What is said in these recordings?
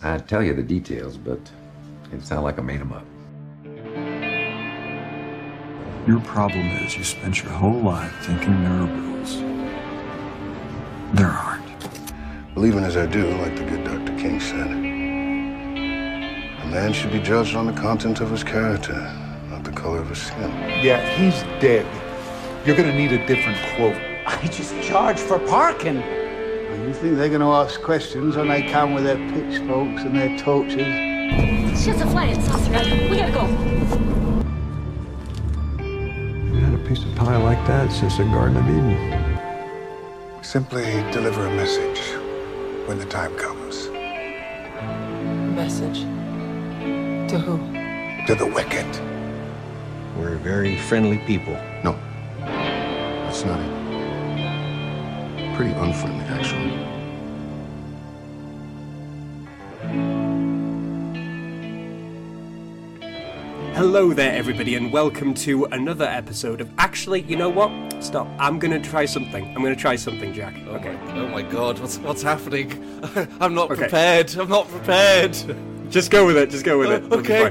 I'd tell you the details, but it'd sound like I made them up. Your problem is you spent your whole life thinking there are rules. There aren't. Believing as I do, like the good Dr. King said, a man should be judged on the content of his character, not the color of his skin. Yeah, he's dead. You're gonna need a different quote. I just charge for parking. You think they're going to ask questions when they come with their pitchforks and their torches? It's just a flight saucer. We gotta go. You had a piece of pie like that since the Garden of Eden. Simply deliver a message when the time comes. Message? To who? To the wicked. We're very friendly people. No, that's not it. Pretty unfriendly, actually. Hello there, everybody, and welcome to another episode of. Actually, you know what? Stop. I'm gonna try something. I'm gonna try something, Jack. Oh okay. My, oh my god, what's what's happening? I'm not Okay. prepared. I'm not prepared. Just go with it. Just go with it. Oh, It'll okay,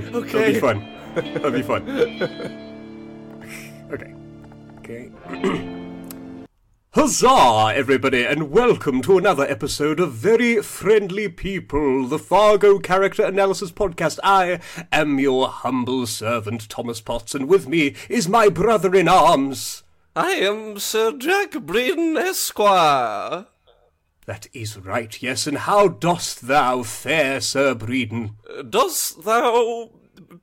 Be fun. okay. It'll be fun. It'll be fun. okay. Okay. Huzzah, everybody, and welcome to another episode of Very Friendly People, the Fargo Character Analysis Podcast. I am your humble servant, Thomas Potts, and with me is my brother in arms. I am Sir Jack Breedon Esquire. That is right, yes, and how dost thou fare, Sir Breedon? Dost thou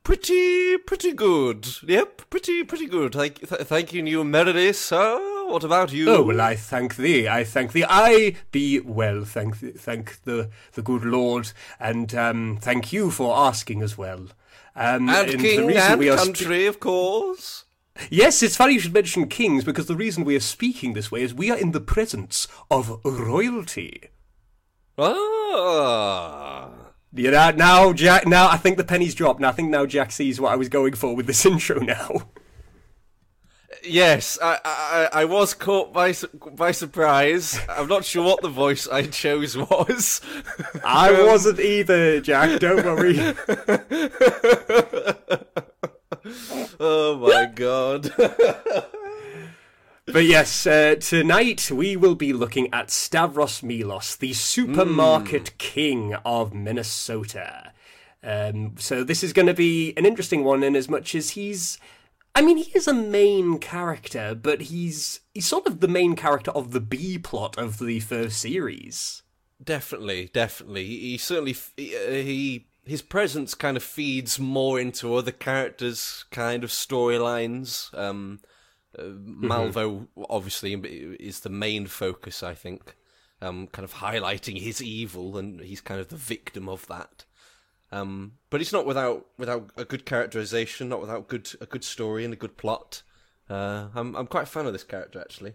pretty pretty good? Yep, pretty pretty good. Thank th- thanking you merrily, sir. What about you? Oh well, I thank thee. I thank thee. I be well. Thank th- thank the the good Lord, and um, thank you for asking as well. Um, and the king reason and we are spe- of course. yes, it's funny you should mention kings because the reason we are speaking this way is we are in the presence of royalty. Ah. You know, now Jack. Now I think the penny's dropped. Now I think now Jack sees what I was going for with this intro. Now. Yes, I, I I was caught by by surprise. I'm not sure what the voice I chose was. I wasn't either, Jack. Don't worry. oh my god. But yes, uh, tonight we will be looking at Stavros Milos, the supermarket king of Minnesota. Um, so this is going to be an interesting one in as much as he's. I mean, he is a main character, but he's he's sort of the main character of the B plot of the first series. Definitely, definitely. He, he certainly he, uh, he his presence kind of feeds more into other characters' kind of storylines. Um, uh, Malvo obviously is the main focus, I think. Um, kind of highlighting his evil, and he's kind of the victim of that. Um, but it's not without without a good characterization, not without good a good story and a good plot. Uh, I'm I'm quite a fan of this character actually.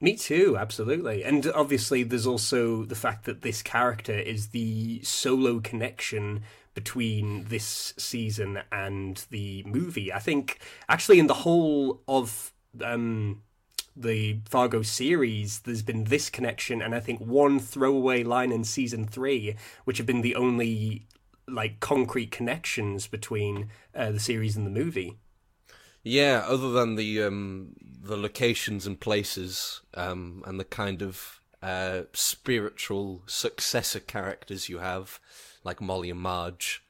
Me too, absolutely. And obviously, there's also the fact that this character is the solo connection between this season and the movie. I think, actually, in the whole of um, the Fargo series, there's been this connection, and I think one throwaway line in season three, which have been the only like concrete connections between uh, the series and the movie. Yeah, other than the um, the locations and places um, and the kind of uh, spiritual successor characters you have, like Molly and Marge.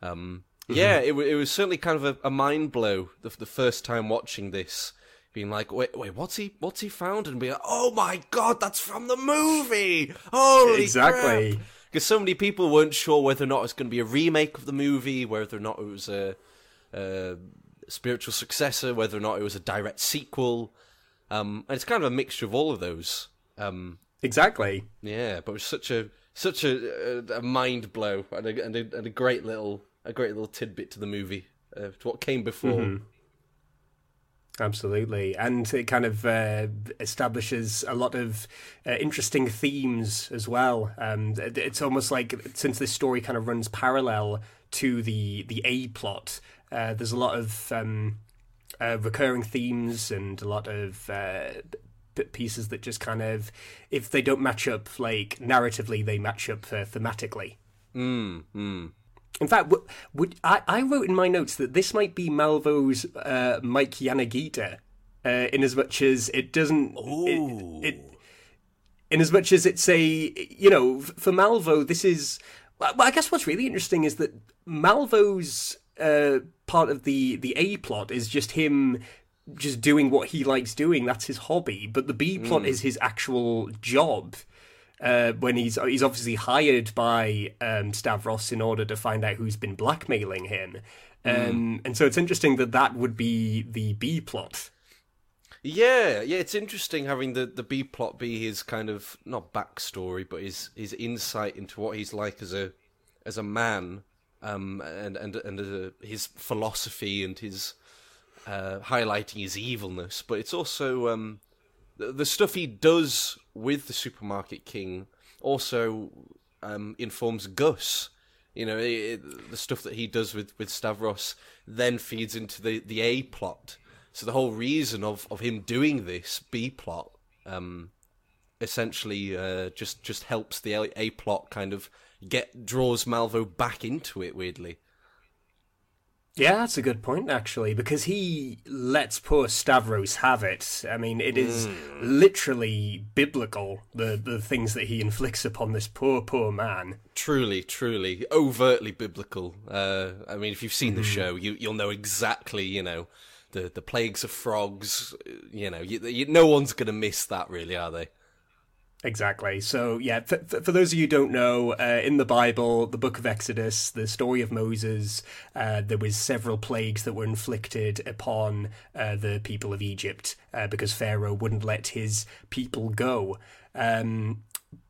Um, Yeah, it, it was certainly kind of a, a mind blow the, the first time watching this. Being like, wait, wait, what's he, what's he found? And being like, oh my god, that's from the movie! Holy Exactly. Because so many people weren't sure whether or not it was going to be a remake of the movie, whether or not it was a, a spiritual successor, whether or not it was a direct sequel. Um, and it's kind of a mixture of all of those. Um, Exactly. yeah, but it was such a such a, a, mind blow and a, and, a, and a great little a great little tidbit to the movie uh, to what came before. Mhm. Absolutely, and it kind of uh, establishes a lot of uh, interesting themes as well. Um, it's almost like since this story kind of runs parallel to the the A plot, uh, there's a lot of um, uh, recurring themes and a lot of uh, pieces that just kind of, if they don't match up like narratively, they match up uh, thematically. Mm, mm. In fact, would, I, I wrote in my notes that this might be Malvo's uh, Mike Yanagita, uh, in as much as it doesn't. It, it, in as much as it's a, you know, for Malvo, this is. Well, I guess what's really interesting is that Malvo's uh, part of the the A plot is just him just doing what he likes doing. That's his hobby. But the B plot Mm. is his actual job. Uh, when he's he's obviously hired by um, Stavros in order to find out who's been blackmailing him, um, and so it's interesting that that would be the B plot. Yeah, yeah, it's interesting having the, the B plot be his kind of not backstory, but his his insight into what he's like as a as a man, um, and and and uh, his philosophy and his uh, highlighting his evilness. But it's also um, the, stuff he does with the supermarket king also um, informs Gus. You know, it, it- the stuff that he does with, with Stavros then feeds into the, the A plot. So the whole reason of, of him doing this B plot um, essentially uh, just just helps the A, A plot kind of get draws Malvo back into it weirdly. Yeah, that's a good point, actually, because he lets poor Stavros have it. I mean, it is literally biblical, the, the things that he inflicts upon this poor, poor man. Truly, truly, overtly biblical. Uh, I mean, if you've seen the Mhm. show, you you'll know exactly. You know, the the plagues of frogs. You know, you, you, no one's gonna miss that, really, are they? Exactly. So, yeah, for, for, those of you don't know, uh, in the Bible, the book of Exodus, the story of Moses, uh, there was several plagues that were inflicted upon uh, the people of Egypt uh, because Pharaoh wouldn't let his people go. Um,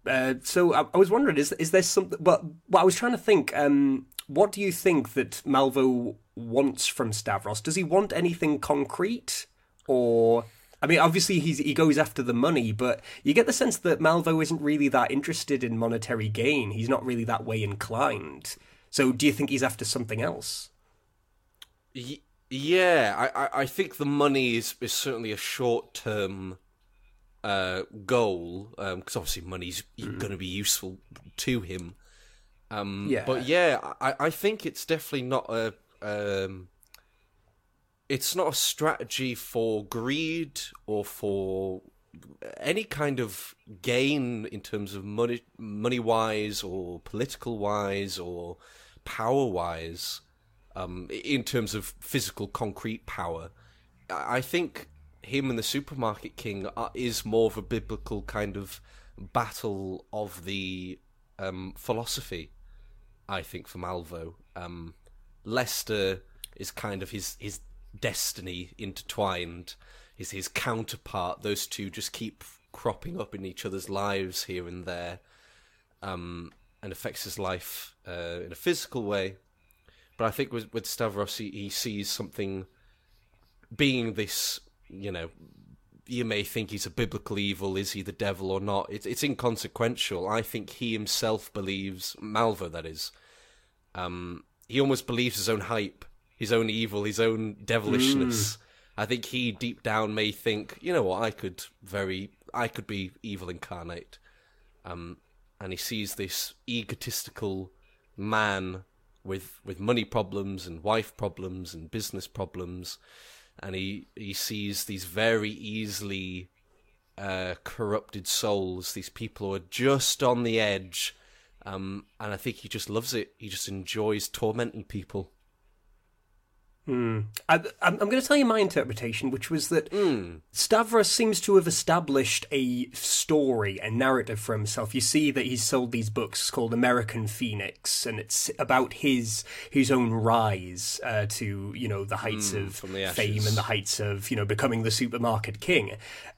uh, so I, I was wondering, is is there something? Well, well, I was trying to think. Um, what do you think that Malvo wants from Stavros? Does he want anything concrete, or I mean, obviously he's he goes after the money, but you get the sense that Malvo isn't really that interested in monetary gain. He's not really that way inclined. So, do you think he's after something else? Y- yeah, I, I, I think the money is, is certainly a short term uh, goal because obviously money's going to be useful to him. Um, Yeah. But yeah, I, I think it's definitely not a. Um, it's not a strategy for greed or for any kind of gain in terms of money, money wise or political wise or power wise. Um, in terms of physical, concrete power, I think him and the supermarket king are, is more of a biblical kind of battle of the um, philosophy. I think for Malvo, um, Lester is kind of his his destiny intertwined. Is his counterpart? Those two just keep cropping up in each other's lives here and there, um, and affects his life uh, in a physical way. But I think with with Stavros, he, he sees something being this, you know, you may think he's a biblical evil. Is he the devil or not? It's it's inconsequential. I think he himself believes Malvo. That is, um, he almost believes his own hype, his own evil, his own devilishness. I think he deep down may think, you know what, I could very, I could be evil incarnate. Um, and he sees this egotistical man with with money problems and wife problems and business problems, and he he sees these very easily uh, corrupted souls, these people who are just on the edge, um, and I think he just loves it. He just enjoys tormenting people. Hmm. I, I'm, I'm going to tell you my interpretation, which was that Stavros seems to have established a story, a narrative for himself. You see that he's sold these books called American Phoenix, and it's about his his own rise uh, to you know the heights Hmm, of the fame and the heights of you know becoming the supermarket king.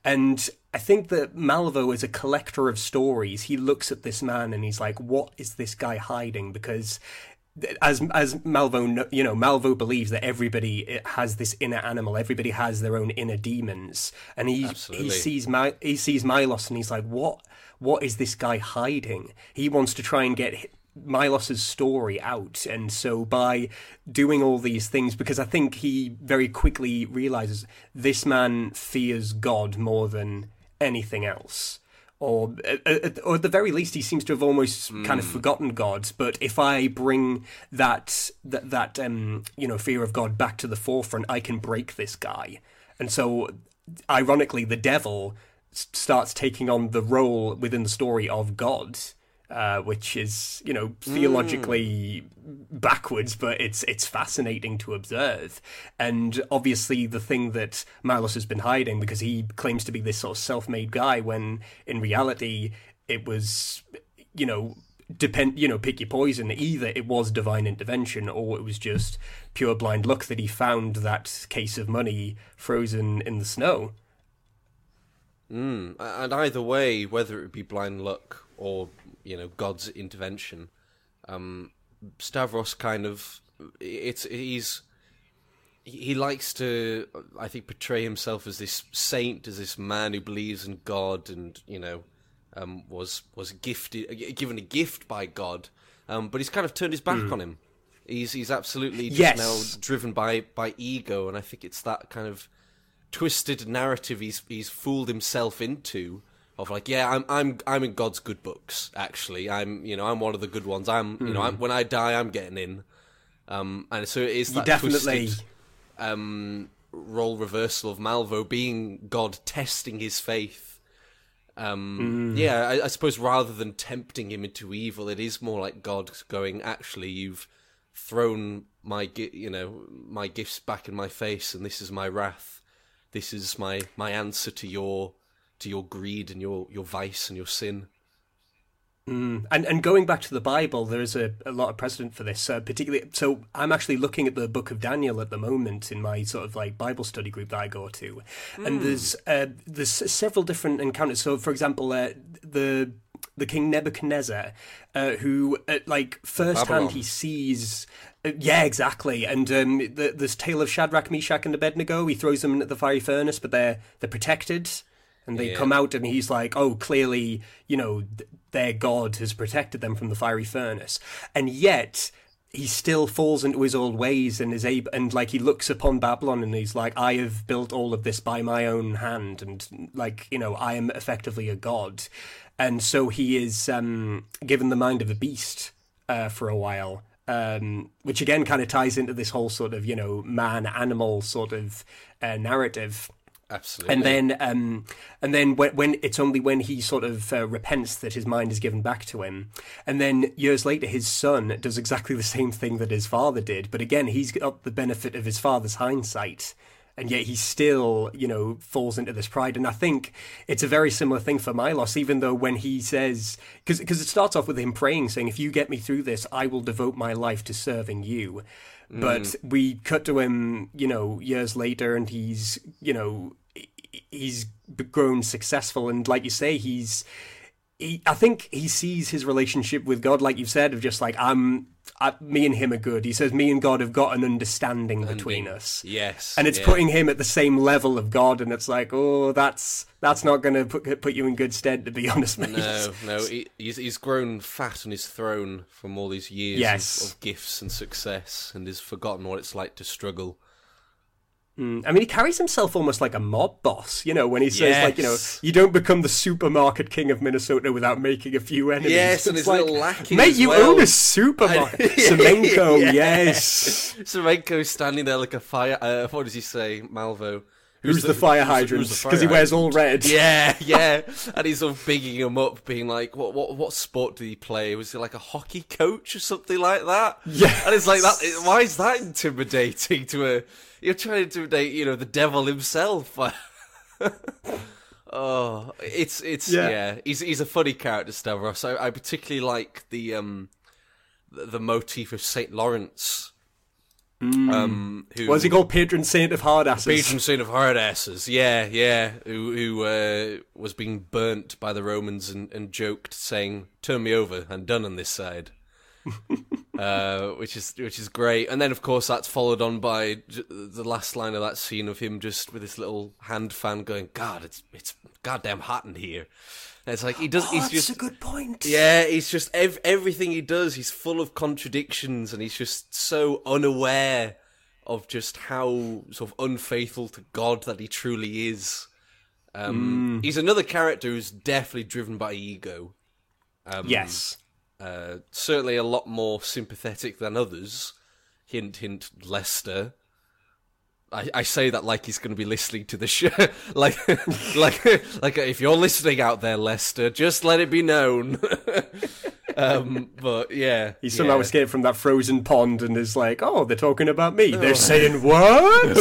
And I think that Malvo, is a collector of stories, he looks at this man and he's like, "What is this guy hiding?" Because as as Malvo you know Malvo believes that everybody eh, has this inner animal everybody has their own inner demons. And he Absolutely. he sees My, he sees Milos and he's like what what is this guy hiding? He wants to try and get Milos's story out. And so by doing all these things because I think he very quickly realizes this man fears God more than anything else or uh, or at the very least, he seems to have almost kind of forgotten God. But if I bring that that that um, you know fear of God back to the forefront, I can break this guy. And so, ironically, the devil s- starts taking on the role within the story of God. Uh, which is, you know, theologically backwards, but it's it's fascinating to observe. And obviously, the thing that Milos has been hiding because he claims to be this sort of self-made guy, when in reality it was, you know, depend, you know, pick your poison. Either it was divine intervention, or it was just pure blind luck that he found that case of money frozen in the snow. Mm. And either way, whether it be blind luck or you know God's intervention, um, Stavros kind of it's he's he likes to I think portray himself as this saint, as this man who believes in God, and you know um, was was gifted given a gift by God, um, but he's kind of turned his back on him. He's he's absolutely just Yes. now driven by by ego, and I think it's that kind of twisted narrative he's he's fooled himself into of like yeah I'm I'm I'm in God's good books actually. I'm you know I'm one of the good ones. I'm you know I'm, when I die I'm getting in. Um and so it is You that definitely- twisted um role reversal of Malvo being God testing his faith. Um yeah I, I suppose rather than tempting him into evil it is more like God going actually you've thrown my you know my gifts back in my face and this is my wrath. This is my my answer to your to your greed and your your vice and your sin And and going back to the Bible, there is a, a lot of precedent for this. Uh, particularly, so I'm actually looking at the Book of Daniel at the moment in my sort of like Bible study group that I go to, and there's uh, there's several different encounters. So, for example, uh, the the King Nebuchadnezzar, uh, who at like firsthand he sees. Uh, yeah, exactly. And um, the, this tale of Shadrach, Meshach, and Abednego. He throws them into the fiery furnace, but they're they're protected, and they Yeah. come out, and he's like, "Oh, clearly, you know, th- their God has protected them from the fiery furnace." And yet, he still falls into his old ways and is able, and like he looks upon Babylon, and he's like, "I have built all of this by my own hand, and like, you know, I am effectively a god." And so he is um, given the mind of a beast uh, for a while um, which again kind of ties into this whole sort of you know man animal sort of uh, narrative. Absolutely. And then, um, and then when, when it's only when he sort of uh, repents that his mind is given back to him, and then years later his son does exactly the same thing that his father did, but again he's got the benefit of his father's hindsight, and yet he still, you know, falls into this pride. And I think it's a very similar thing for Milos, even though when he says, because because it starts off with him praying, saying, "If you get me through this, I will devote my life to serving you." But we cut to him, you know, years later, and he's, you know, he's grown successful, and like you say, he's. He, I think he sees his relationship with God, like you've said, of just like I'm, I, me and him are good. He says, me and God have got an understanding between us. yes and it's yeah. putting him at the same level of God, and it's like, oh, that's that's not going to put put you in good stead, to be honest, mate. no no he, he's he's grown fat on his throne from all these years Yes. of, of gifts and success and has forgotten what it's like to struggle I mean, he carries himself almost like a mob boss, you know, when he says, like, you know, you don't become the supermarket king of Minnesota without making a few enemies. Yes, and It's his little lackey Mate, you well. own a supermarket. Semenko, yes. Semenko's standing there like a fire uh, what does he say Malvo Who's, the, fire hydrant? Because he wears all red. Yeah, yeah. And he's sort of bigging him up, being like, "What, what, what sport did he play? Was he like a hockey coach or something like that?" Yeah. And it's like that. Why is that intimidating to a? You're trying to intimidate, you know, the devil himself. oh, it's it's Yeah. yeah. He's he's a funny character, Stavros. I, I particularly like the um the, the motif of Saint Lawrence. Um, who What's he called? Patron saint of hard asses. patron saint of hard asses. Yeah, yeah. Who who uh, was being burnt by the Romans and, and joked, saying, "Turn me over. I'm done on this side." uh, which is which is great. And then of course that's followed on by j- the last line of that scene of him just with his little hand fan going, "God, it's it's goddamn hot in here." And it's like he does. Oh, he's that's just a good point. yeah, he's just ev- everything he does. He's full of contradictions, and he's just so unaware of just how sort of unfaithful to God that he truly is. Um, He's another character who's definitely driven by ego. Um, yes. Uh, certainly a lot more sympathetic than others. Hint, hint, Lester. I, I say that like he's going to be listening to the show. like, like, like if you're listening out there, Lester, just let it be known. um, but yeah, He somehow yeah. escaped from that frozen pond and is like, oh, they're talking about me. Oh. They're saying what?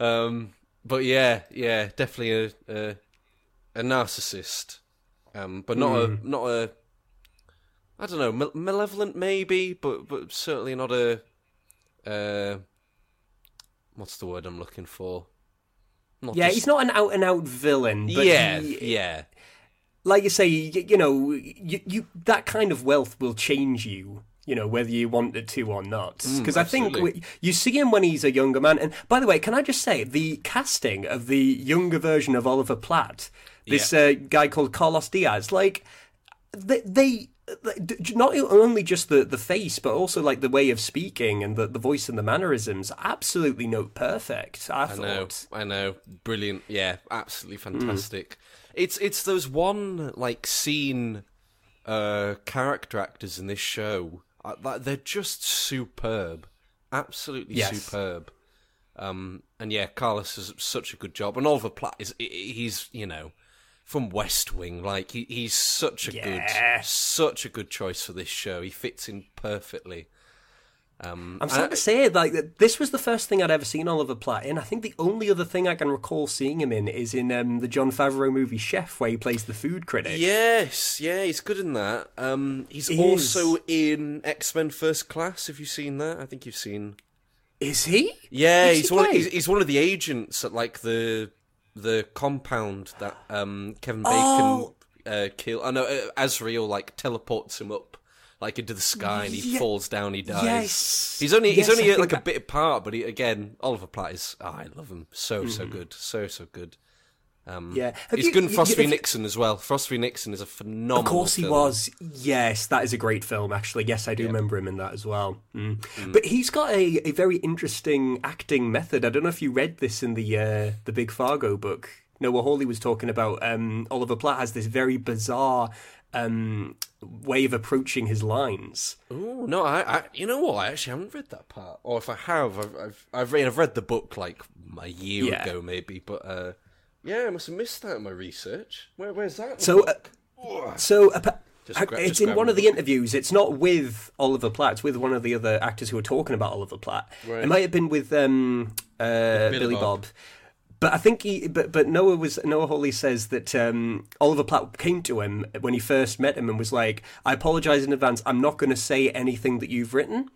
um, but yeah, yeah, definitely a a, a narcissist, um, but not a not a. I don't know, mal- malevolent maybe, but but certainly not a. Uh, what's the word I'm looking for? Not yeah, just- he's not an out and out villain. But yeah, he- yeah, like you say, you, you know, you, you that kind of wealth will change you. You know, whether you want it to or not. Because I think Mm, we- you see him when he's a younger man. And by the way, can I just say the casting of the younger version of Oliver Platt, this uh, guy called Carlos Diaz, like they. they not only just the, the face, but also like the way of speaking and the, the voice and the mannerisms, absolutely note perfect. I, I thought. know, I know, brilliant. Yeah, absolutely Hmm. fantastic. It's it's those one like scene uh character actors in this show. Uh, they're just superb, absolutely Yes. superb. Um, and yeah, Carlos does such a good job, and Oliver Platt is he's you know from West Wing, like he, he's such a Yeah. good, such a good choice for this show. He fits in perfectly. Um, I'm sad I- to say like that this was the first thing I'd ever seen Oliver Platt in. I think the only other thing I can recall seeing him in is in um, the Jon Favreau movie Chef, where he plays the food critic. Yes, yeah, he's good in that. Um, he's He also in X Men First Class. Have you seen that? I think you've seen. Is he? Yeah, What's he's he one. He's, he's one of the agents at like the the compound that um, Kevin Bacon Oh. uh, kill. I know uh, Azrael like teleports him up like into the sky and he falls down. He dies. Yes. He's only Yes, he's only uh, like think a bit of part, but he, again, Oliver Platt is. Oh, I love him so so good, so so good. Um. Yeah. Have he's you- good in Frost v Nixon as well. Frost v Nixon is a phenomenal. Of course he film. was. Yes, that is a great film, actually. Yes, I do remember him in that as well. Mm. But he's got a, a very interesting acting method. I don't know if you read this in the uh, the Big Fargo book. Noah Hawley was talking about um, Oliver Platt has this very bizarre um, way of approaching his lines. Oh no, I, I, you know what? I actually haven't read that part, or if I have, I've, I've, I've read, I've read the book like a year Yeah. ago, maybe. But uh, yeah, I must have missed that in my research. Where, where's that? So, uh, so uh, gra- it's in one of the interviews. It's not with Oliver Platt. It's with one of the other actors who were talking about Oliver Platt. Right. It might have been with um, uh, Billy Billy, Bob. Bob. But I think he, but but Noah was Noah Hawley says that um, Oliver Platt came to him when he first met him and was like, "I apologize in advance. I'm not going to say anything that you've written."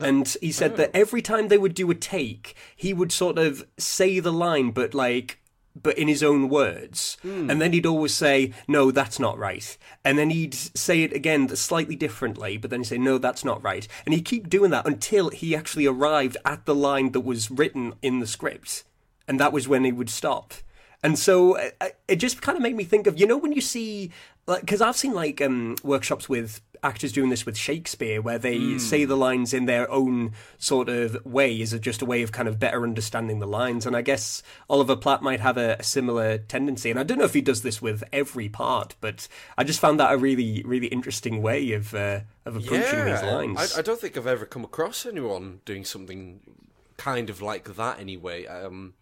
And he said that every time they would do a take, he would sort of say the line, but like, but in his own words. And then he'd always say, no, that's not right. And then he'd say it again slightly differently, but then he'd say, no, that's not right. And he'd keep doing that until he actually arrived at the line that was written in the script. And that was when he would stop. And so uh, uh, it just kind of made me think of, you know, when you see, like, because I've seen like um, workshops with actors doing this with Shakespeare, where they say the lines in their own sort of way, is just a way of kind of better understanding the lines. And I guess Oliver Platt might have a, a similar tendency. And I don't know if he does this with every part, but I just found that a really, really interesting way of uh, of approaching these lines. I, I don't think I've ever come across anyone doing something kind of like that. Anyway, um,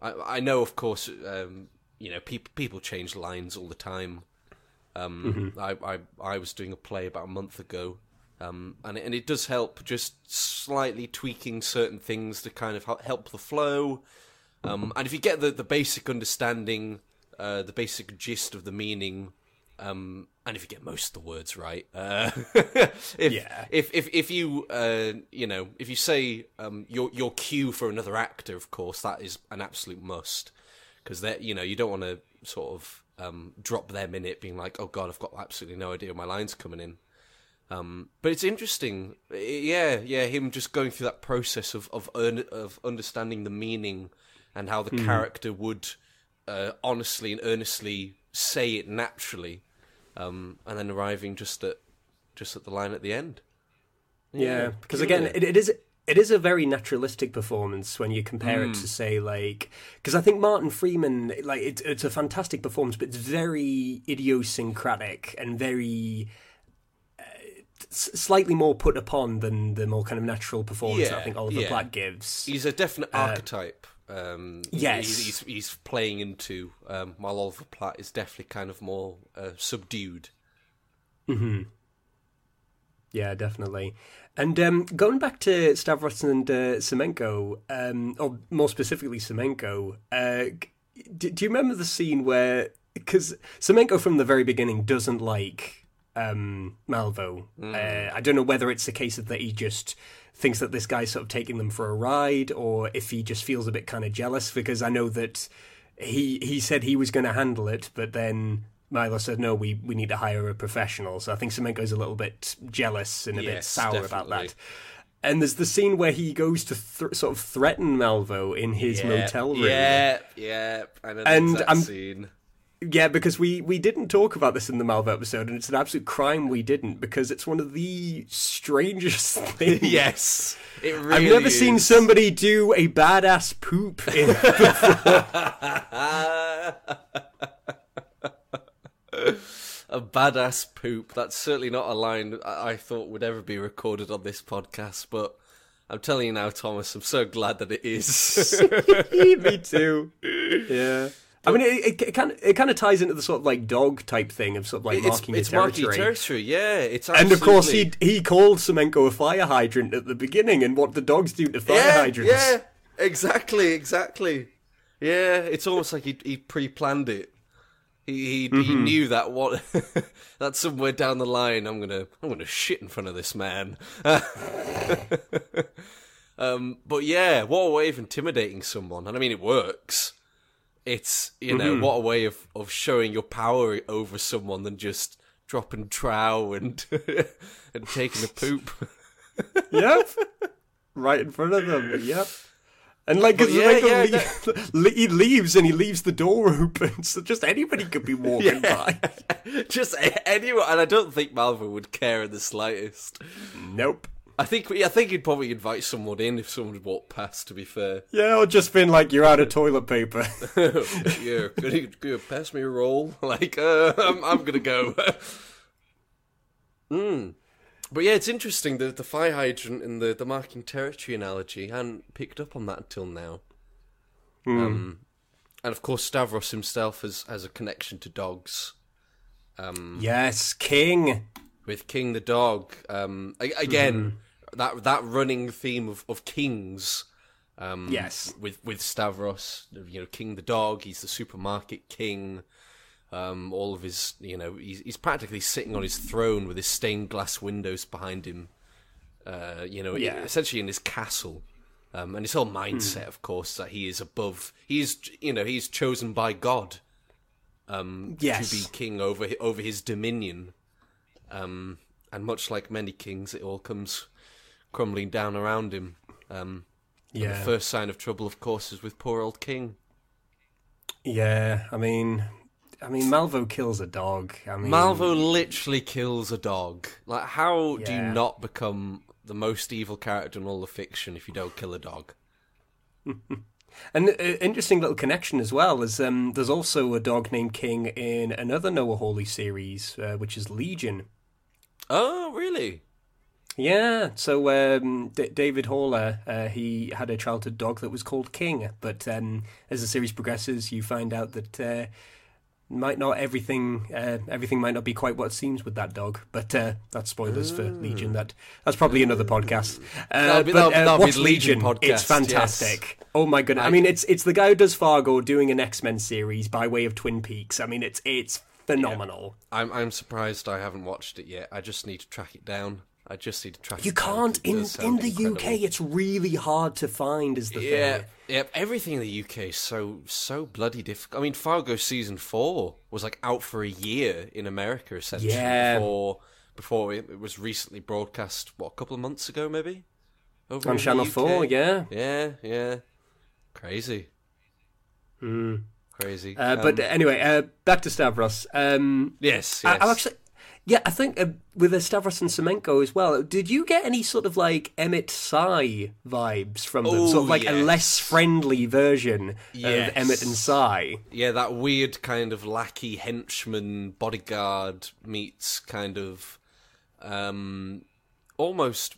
I, I know, of course, um, you know, people people change lines all the time. Um, Mm-hmm. I, I I was doing a play about a month ago, um, and it, and it does help just slightly tweaking certain things to kind of hel- help the flow. Um, and if you get the, the basic understanding, uh, the basic gist of the meaning, um, and if you get most of the words right, uh, if, Yeah. if if if you uh, you know if you say um, your your cue for another actor, of course that is an absolute must because that you know you don't want to sort of um, drop them in it, being like, oh god, I've got absolutely no idea my line's coming in. Um, but it's interesting, yeah, yeah. Him just going through that process of of earn, of understanding the meaning and how the character would uh, honestly and earnestly say it naturally, um, and then arriving just at just at the line at the end. Yeah, because killing again, it, it is it is a very naturalistic performance when you compare it Mm. to say like because I think Martin Freeman like it's it's a fantastic performance, but it's very idiosyncratic and very. uh, Slightly more put upon than the more kind of natural performance that I think Oliver yeah. Platt gives. He's a definite Uh, archetype. Um, yes. he's, he's, he's playing into um, while Oliver Platt is definitely kind of more uh, subdued. hmm Yeah, definitely. And um, going back to Stavros and uh, Semenko, um, or more specifically Semenko, uh, do, do you remember the scene where because Semenko from the very beginning doesn't like um, Malvo? Uh, I don't know whether it's a case of that he just thinks that this guy's sort of taking them for a ride, or if he just feels a bit kind of jealous. Because I know that he he said he was going to handle it, but then Milo said no, we we need to hire a professional. So I think Semenko's a little bit jealous and a bit Yes, sour about that. And there's the scene where he goes to th- sort of threaten Malvo in his yeah, motel room. Yeah, yeah. And that I'm- scene. Yeah, because we, we didn't talk about this in the Malvo episode, and it's an absolute crime we didn't, because it's one of the strangest things. yes, it really I've never seen somebody do a badass poop in a badass poop. That's certainly not a line I I thought would ever be recorded on this podcast, but I'm telling you now, Thomas, I'm so glad that it is. Me too. Yeah. I mean, it, it, kind of it kind of ties into the sort of like dog type thing of sort of like it's marking it's your marking territory. territory, yeah. It's And of course, he he called Semenko a fire hydrant at the beginning, and what the dogs do to fire yeah, hydrants. Yeah, exactly, exactly. Yeah, it's almost like he he pre-planned it. He he, he Mm-hmm. knew that what that somewhere down the line I'm gonna I'm gonna shit in front of this man. um, but yeah, what a way of intimidating someone, and I mean it works. It's you know Mhm. what a way of of showing your power over someone than just dropping trow and and taking a poop. yep. Right in front of them. Yep. And like, because yeah, yeah, he leaves and he leaves the door open, so just anybody could be walking by. Just anyone, and I don't think Malvo would care in the slightest. Nope. I think I think he'd probably invite someone in if someone walked past. To be fair, Yeah, or just been like, you're out of toilet paper. yeah, could you, could you pass me a roll? Like, uh, I'm I'm gonna go. mm. But yeah, it's interesting the the fire hydrant and the the marking territory analogy. I hadn't picked up on that until now. Um, and of course, Stavros himself has has a connection to dogs. Um, yes, King. with King the dog. Um, again, that that running theme of, of kings. Um, Yes. with with Stavros, you know, King the dog. He's the supermarket king. Um, all of his, you know, he's he's practically sitting on his throne with his stained glass windows behind him. Uh, you know, Yeah. essentially in his castle. Um, and his whole mindset, of course, that he is above. He's, you know, he's chosen by God um, Yes. to be king over over his dominion. Um, and much like many kings, it all comes crumbling down around him. Um, and Yeah. the first sign of trouble, of course, is with poor old King. Yeah, I mean, I mean, Malvo kills a dog. I mean, Malvo literally kills a dog. Like, how do you not become the most evil character in all of fiction if you don't kill a dog? An uh, interesting little connection as well is um, there's also a dog named King in another Noah Hawley series, uh, which is Legion. Oh, really? Yeah, so um, D- David Haller, uh, he had a childhood dog that was called King, but um, as the series progresses, you find out that uh, might not everything uh, everything might not be quite what it seems with that dog. But uh, that's spoilers for Legion. That that's probably another podcast. Uh, That'll be- but, that'll- uh, that'll be watch Legion podcast, It's fantastic. Oh my goodness! I, I- mean, it's it's the guy who does Fargo doing an X Men series by way of Twin Peaks. I mean, it's it's phenomenal. I'm I'm surprised I haven't watched it yet. I just need to track it down. I just need to track You can't in in the incredible. UK. It's really hard to find. Is the Yeah, thing. yeah. Everything in the UK is so so bloody difficult. I mean, Fargo season four was like out for a year in America, essentially. Yeah. Before before it, it was recently broadcast. What a couple of months ago, maybe. Over On Channel UK? 4, yeah. Yeah, yeah. Crazy, Mm. crazy. Uh, but Um, anyway, uh, back to Stavros. Um, yes, I, yes. I'm actually, Yeah, I think uh, with the Stavros and Semenko as well. Did you get any sort of like Emmit Sy vibes from them? Oh, sort of like a less friendly version Yes. of Emmit and Sy. Yeah, that weird kind of lackey henchman bodyguard meets kind of um almost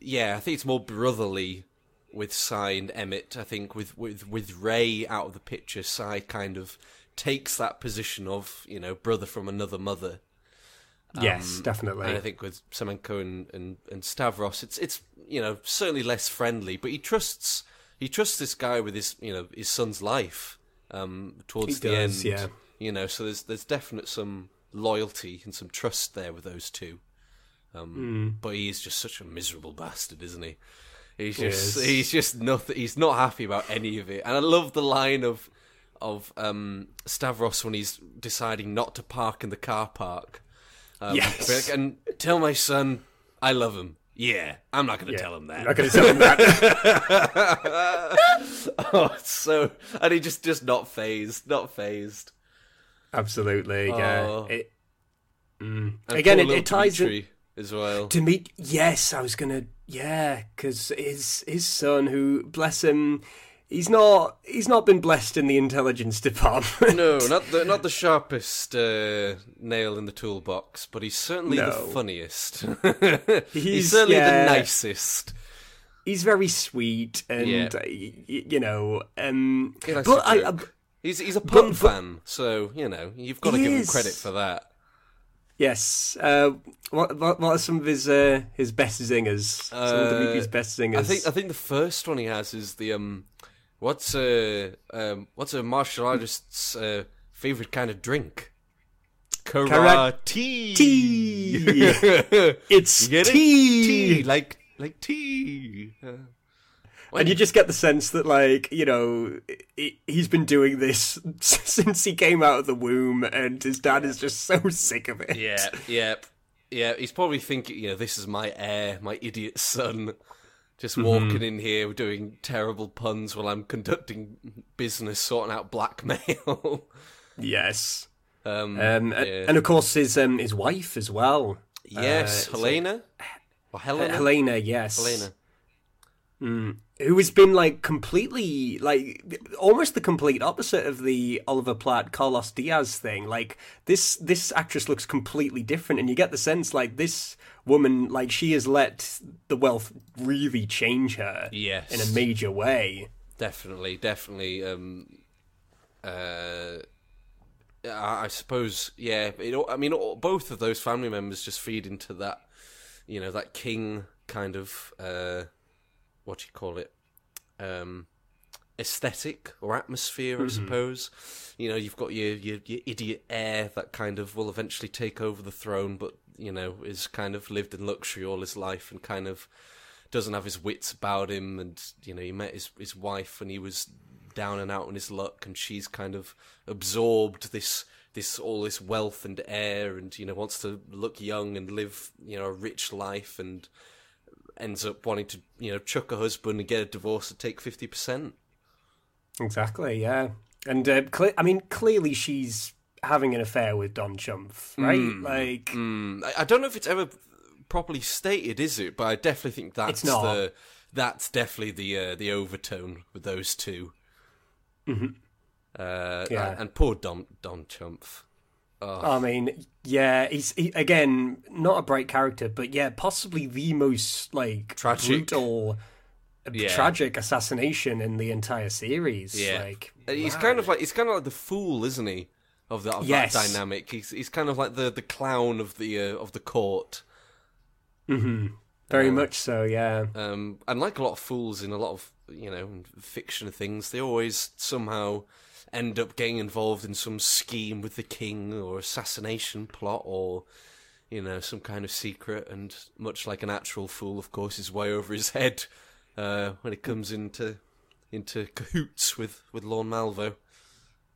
yeah, I think it's more brotherly with Sy and Emmit. I think with with with Ray out of the picture, Sy kind of takes that position of, you know, brother from another mother. Yes, Um, definitely. And I think with Semenko and, and, and Stavros, it's it's you know certainly less friendly, but he trusts he trusts this guy with his you know his son's life um, towards He the does, end. yeah. You know, so there's there's definite some loyalty and some trust there with those two. Um, Hmm. But he is just such a miserable bastard, isn't he? He's He just is. he's just nothing. He's not happy about any of it. And I love the line of of um, Stavros when he's deciding not to park in the car park. Um, Yes. and tell my son I love him. Yeah, I'm not going to tell him that. I'm not going to tell him that. oh, so and he just just not phased, not phased. Absolutely, yeah. It, mm. Again, it, it ties in. As well. To meet, yes, I was gonna, yeah, because his his son, who bless him, he's not he's not been blessed in the intelligence department. no, not the not the sharpest uh, nail in the toolbox, but he's certainly the funniest. he's, He's- certainly yeah. the nicest. he's very sweet, and Yeah. uh, y- you know, um, but I, I. He's he's a pun fan, so you know you've got to give him credit for that. yes, uh, what, what what are some of his uh, his best zingers? some of Dimitri's best zingers. I think I think the first one he has is the um, what's a um, what's a martial artist's uh, favorite kind of drink? Karate. Tea. it's get it? tea. Tea, like like tea. Uh, And you just get the sense that, like, you know, he- he's been doing this since he came out of the womb, and his dad is just so sick of it. yeah, yeah, yeah. He's probably thinking, you know, this is my heir, my idiot son, just Mm-hmm. walking in here doing terrible puns while I'm conducting business, sorting out blackmail. Yes. um, Um, yeah. and, of course, his um, his wife as well. yes, uh, Helena or Helena. Helena, yes. Helena. Who has been, like, completely, like, almost the complete opposite of the Oliver Platt, Carlos Diaz thing. Like, this, this actress looks completely different, and you get the sense, like, this woman, like, she has let the wealth really change her Yes. in a major way. Definitely, definitely. Um, uh, I I suppose, yeah. It, I mean, all- both of those family members just feed into that, you know, that king kind of, uh, what do you call it, um, aesthetic or atmosphere, I suppose. You know, you've got your, your your idiot heir that kind of will eventually take over the throne, but you know, is kind of lived in luxury all his life and kind of doesn't have his wits about him and you know he met his his wife when he was down and out on his luck and she's kind of absorbed this this all this wealth and air and you know wants to look young and live you know a rich life and ends up wanting to you know chuck a husband and get a divorce and take 50% Exactly, yeah. And uh, I mean, clearly she's having an affair with Don Chumph, right? Like, Mm, I, don't know if it's ever properly stated is it but I definitely think that's the that's definitely the uh, the overtone with those 2 Uh, Yeah. and poor Don Don Chumph. I mean, yeah, he's he, again not a bright character, but yeah, possibly the most like Tragic. brutal, uh, Yeah. tragic assassination in the entire series. Yeah, like Uh, he's wow. kind of like he's kind of like the fool, isn't he? Of that, of Yes. that dynamic. He's he's kind of like the, the clown of the uh, of the court. very much so. Yeah, Um, and like a lot of fools in a lot of you know fiction things, they always somehow end up getting involved in some scheme with the king or assassination plot or you know some kind of secret. And much like an actual fool, of course, is way over his head uh, when it comes into into cahoots with with Lorne Malvo.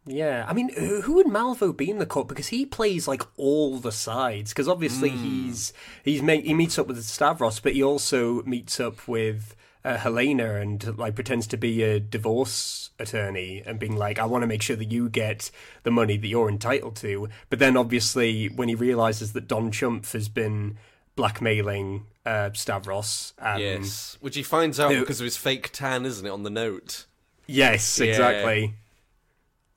Yeah. I mean, who would Malvo be in the cut? Because he plays like all the sides. Because obviously Hmm. he's he's he meets up with Stavros, but he also meets up with uh, Helena and like pretends to be a divorce attorney and being like, I want to make sure that you get the money that you're entitled to. But then obviously when he realizes that Don Chumph has been blackmailing uh, Stavros, um, yes, which he finds out who- because of his fake tan, isn't it, on the note? Yes, Yeah.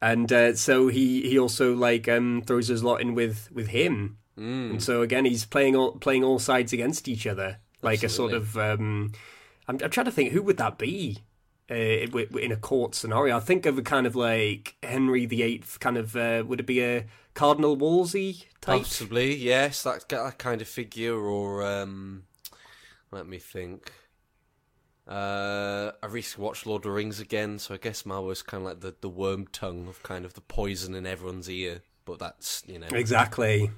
And uh, so he, he also like um, throws his lot in with, with him, Mm. and so again he's playing all playing all sides against each other, like a sort of. Um, I'm, I'm trying to think who would that be uh, in in a court scenario. I think of a kind of like Henry VIII, kind of. Uh, would it be a Cardinal Wolsey type? Possibly, yes, that that kind of figure, or um, let me think. Uh, I recently watched Lord of the Rings again, so I guess Malvo's kind of like the, the worm tongue of kind of the poison in everyone's ear. But that's you know Exactly.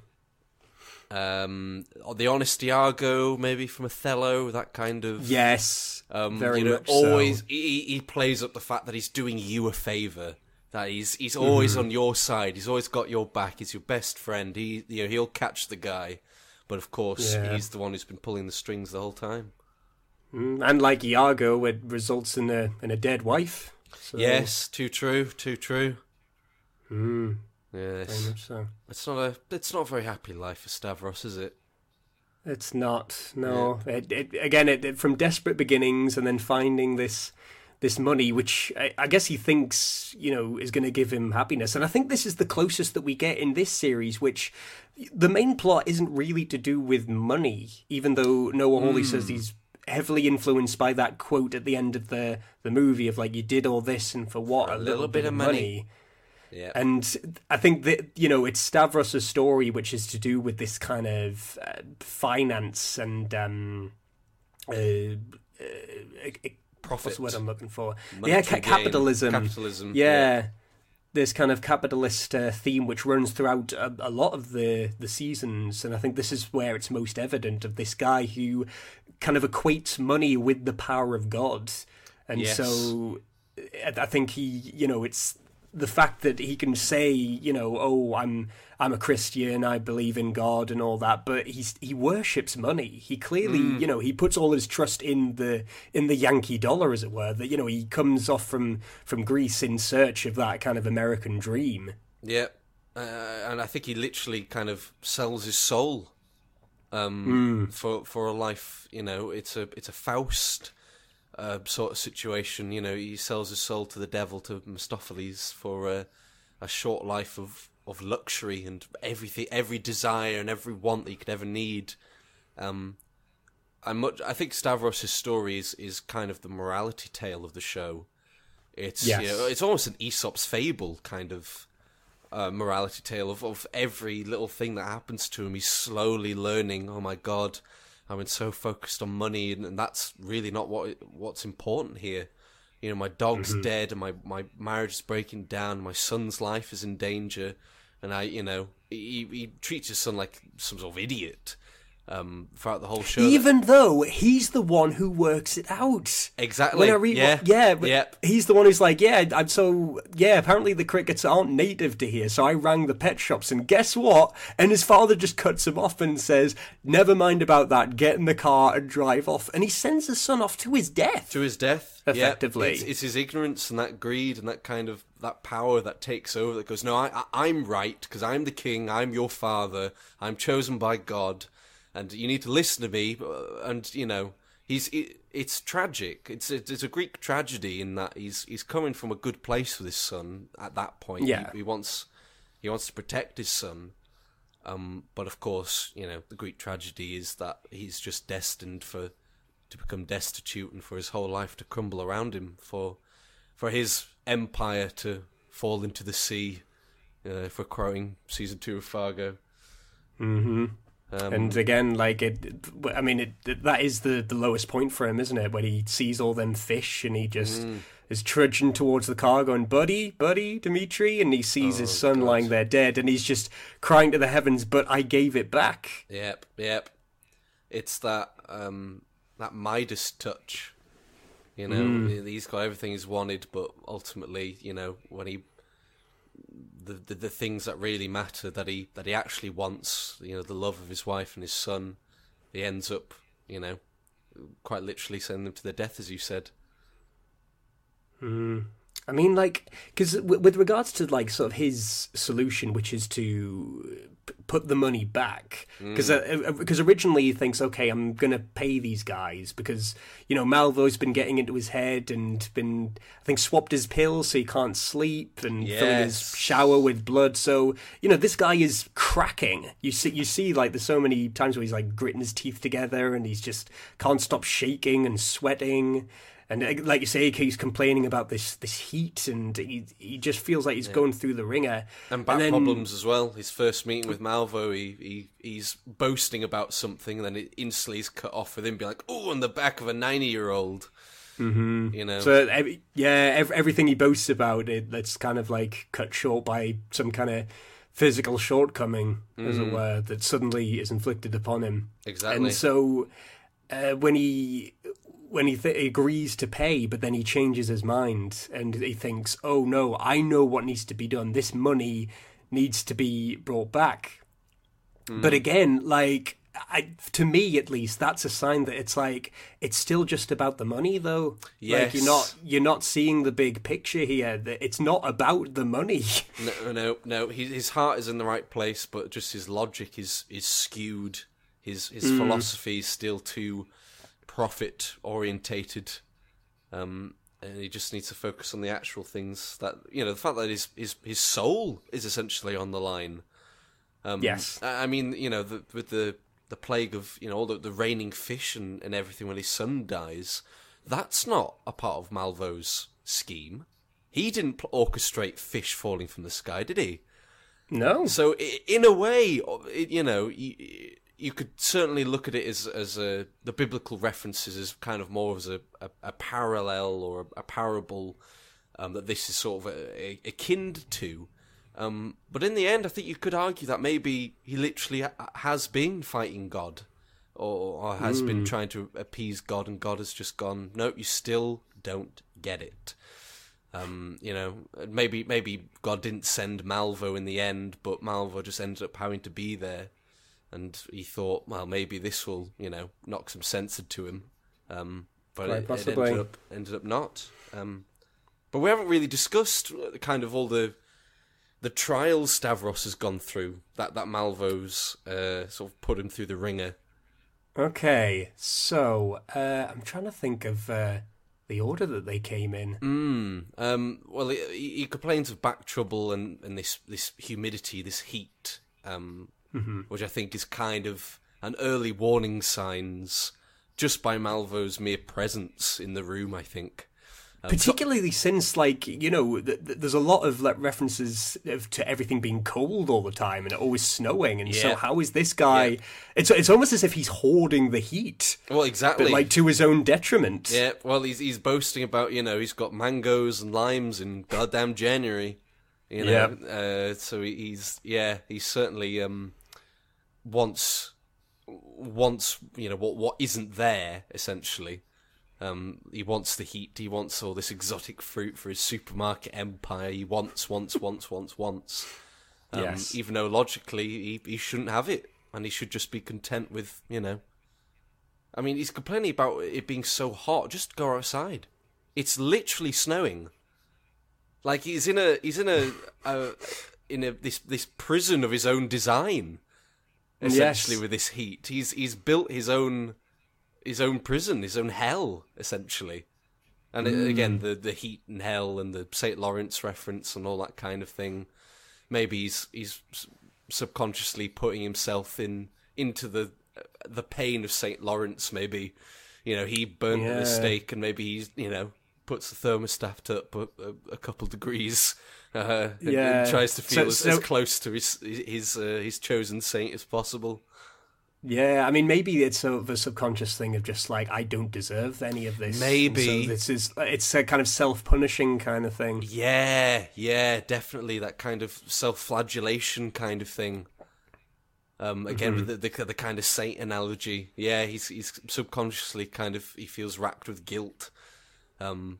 um, the Honest Iago, maybe from Othello, that kind of Yes. um, very you know, much so. always he, he plays up the fact that he's doing you a favor. That he's he's always Mm-hmm. on your side. He's always got your back. He's your best friend. He you know he'll catch the guy, but of course Yeah. he's the one who's been pulling the strings the whole time. Mm, And like Iago, it results in a in a dead wife. So, Yes, too true, too true. Mm, Yes, so. it's not a it's not a very happy life for Stavros, is it? It's not. No. It, it, again, it, from desperate beginnings and then finding this this money, which I, I guess he thinks you know is going to give him happiness. And I think this is the closest that we get in this series, which the main plot isn't really to do with money, even though Noah Hawley says he's heavily influenced by that quote at the end of the the movie of like you did all this and for what a little bit of money. Yeah, and I think that you know it's Stavros' story, which is to do with this kind of uh, finance and um, uh, uh, Profit. What's I'm looking for? Monetary yeah, ca- capitalism. Capitalism, Yeah. yeah. This kind of capitalist uh, theme, which runs throughout a, a lot of the the seasons, and I think this is where it's most evident of this guy who kind of equates money with the power of God, and Yes. so I think he, you know, it's the fact that he can say, you know, oh, I'm I'm a Christian, I believe in God and all that, but he's he worships money. He clearly, Mm. you know, he puts all his trust in the in the Yankee dollar, as it were. That you know, he comes off from from Greece in search of that kind of American dream. Yeah, uh, and I think he literally kind of sells his soul um, for for a life. You know, it's a it's a Faust uh, sort of situation. You know, he sells his soul to the devil to Mephistopheles for a, a short life of, of luxury and everything, every desire and every want that you could ever need. Um, I much I think Stavros' story is, is kind of the morality tale of the show. It's Yes. you know, it's almost an Aesop's fable kind of uh, morality tale of, of every little thing that happens to him. He's slowly learning. Oh my god, I've been so focused on money, and, and that's really not what what's important here. You know, my dog's dead, and my my marriage is breaking down. My son's life is in danger, and I, you know, he he treats his son like some sort of idiot. Um, throughout the whole show, Even though he's the one who works it out. exactly, When I read, yeah, yeah, but Yep. he's the one who's like, yeah, I'm so, yeah, apparently the crickets aren't native to here, so I rang the pet shops, and guess what? And his father just cuts him off and says, never mind about that, get in the car and drive off. And he sends his son off to his death. to his death. Yep. Effectively. it's, it's his ignorance and that greed and that kind of that power that takes over. That goes, no, I, I I'm right because I'm the king. I'm your father. I'm chosen by God, and you need to listen to me. uh, And you know, he's it, it's tragic. It's it's a Greek tragedy in that he's he's coming from a good place with his son at that point. He- Yeah. he, wants he wants to protect his son. Um, but of course, you know, the Greek tragedy is that he's just destined for to become destitute and for his whole life to crumble around him, for for his empire to fall into the sea. Uh, for quoting season two of Fargo. hmm Um, and again, like it, I mean, it, that is the the lowest point for him, isn't it? When he sees all them fish and he just Mm. is trudging towards the car, going, "Buddy, buddy, Dimitri," and he sees his Oh, son God. lying there dead, and he's just crying to the heavens, "But I gave it back." Yep, yep. It's that um, that Midas touch. You know, Mm. he's got everything he's wanted, but ultimately, you know, when he the, the the things that really matter that he that he actually wants, you know, the love of his wife and his son, he ends up, you know, quite literally send them to their death, as you said. Mm. I mean, like, because w- with regards to like sort of his solution, which is to p- put the money back, because because mm. uh, uh, originally he thinks, okay, I'm gonna pay these guys because you know Malvo's been getting into his head and been, I think, swapped his pills so he can't sleep and filling his shower with blood. So you know this guy is cracking. You see, you see, like there's so many times where he's like gritting his teeth together and he's just can't stop shaking and sweating. And uh, like you say, he's complaining about this this heat, and he he just feels like he's going through the ringer. And back then- problems as well. His first meeting with Malvo, he, he he's boasting about something, and then it instantly is cut off with him being like, "Oh, on the back of a ninety-year-old." Mm-hmm. You know, So yeah, everything he boasts about it, that's kind of like cut short by some kind of physical shortcoming, as it were, that suddenly is inflicted upon him. Exactly. And so uh, when he when he th- agrees to pay, but then he changes his mind and he thinks, "Oh no, I know what needs to be done. This money needs to be brought back." Hmm. But again, like I, to me at least, that's a sign that it's like it's still just about the money, though. Like you're not you're not seeing the big picture here. That it's not about the money. no, no, no. His, his heart is in the right place, but just his logic is is skewed. His his philosophy is still too profit orientated. Um, and he just needs to focus on the actual things that you know. The fact that his his his soul is essentially on the line. Um, Yes. I mean, you know, the, with the the plague of you know all the, the raining fish and, and everything when his son dies, that's not a part of Malvo's scheme. He didn't pl- orchestrate fish falling from the sky, did he? no. So in a way, you know, you, could certainly look at it as as a the biblical references as kind of more as a, a, a parallel or a, a parable um, that this is sort of a, a, akin to. Um, but in the end, I think you could argue that maybe he literally ha- has been fighting God, or, or has been trying to appease God, and God has just gone, "No, you still don't get it." Um, you know, maybe maybe God didn't send Malvo in the end, but Malvo just ended up having to be there, and he thought, well, maybe this will, you know, knock some sense into him. Um, but it, it ended up ended up not. Um, but we haven't really discussed kind of all the the trials Stavros has gone through. That that Malvo's uh, sort of put him through the ringer. Okay, so uh, I'm trying to think of uh, the order that they came in. Mm, um, well, he, he complains of back trouble and, and this, this humidity, this heat, um, which I think is kind of an early warning signs just by Malvo's mere presence in the room, I think. Um, so- Particularly since, like, you know, th- th- there's a lot of like, references of, to everything being cold all the time and always snowing. And so, how is this guy? It's it's almost as if he's hoarding the heat, well, exactly. but like to his own detriment. Yeah, well, he's he's boasting about you know he's got mangoes and limes in goddamn January, you know. Uh, so he's yeah he's certainly um wants wants you know what what isn't there essentially. Um, he wants the heat. He wants all this exotic fruit for his supermarket empire. He wants, wants, wants, wants, wants. Um, Yes. Even though logically he he shouldn't have it, and he should just be content with you know I mean, he's complaining about it being so hot. Just go outside. It's literally snowing. Like he's in a he's in a, a in a this this prison of his own design. Essentially, Yes. with this heat, he's he's built his own his own prison, his own hell, essentially. And it, hmm. again, the the heat and hell and the Saint Lawrence reference and all that kind of thing. Maybe he's he's subconsciously putting himself in into the the pain of Saint Lawrence. Maybe you know he burnt at Yeah. the stake, and maybe he's you know puts the thermostat up a, a, couple degrees. Uh, and- Yeah. and tries to feel as, as so- close to his his uh, his chosen saint as possible. Yeah, I mean, maybe it's sort of a subconscious thing of just like I don't deserve any of this. Maybe. So this is it's a kind of self-punishing kind of thing. Yeah, yeah, definitely that kind of self-flagellation kind of thing. Um, again, with the, the the kind of saint analogy. Yeah, he's he's subconsciously kind of he feels racked with guilt. Um,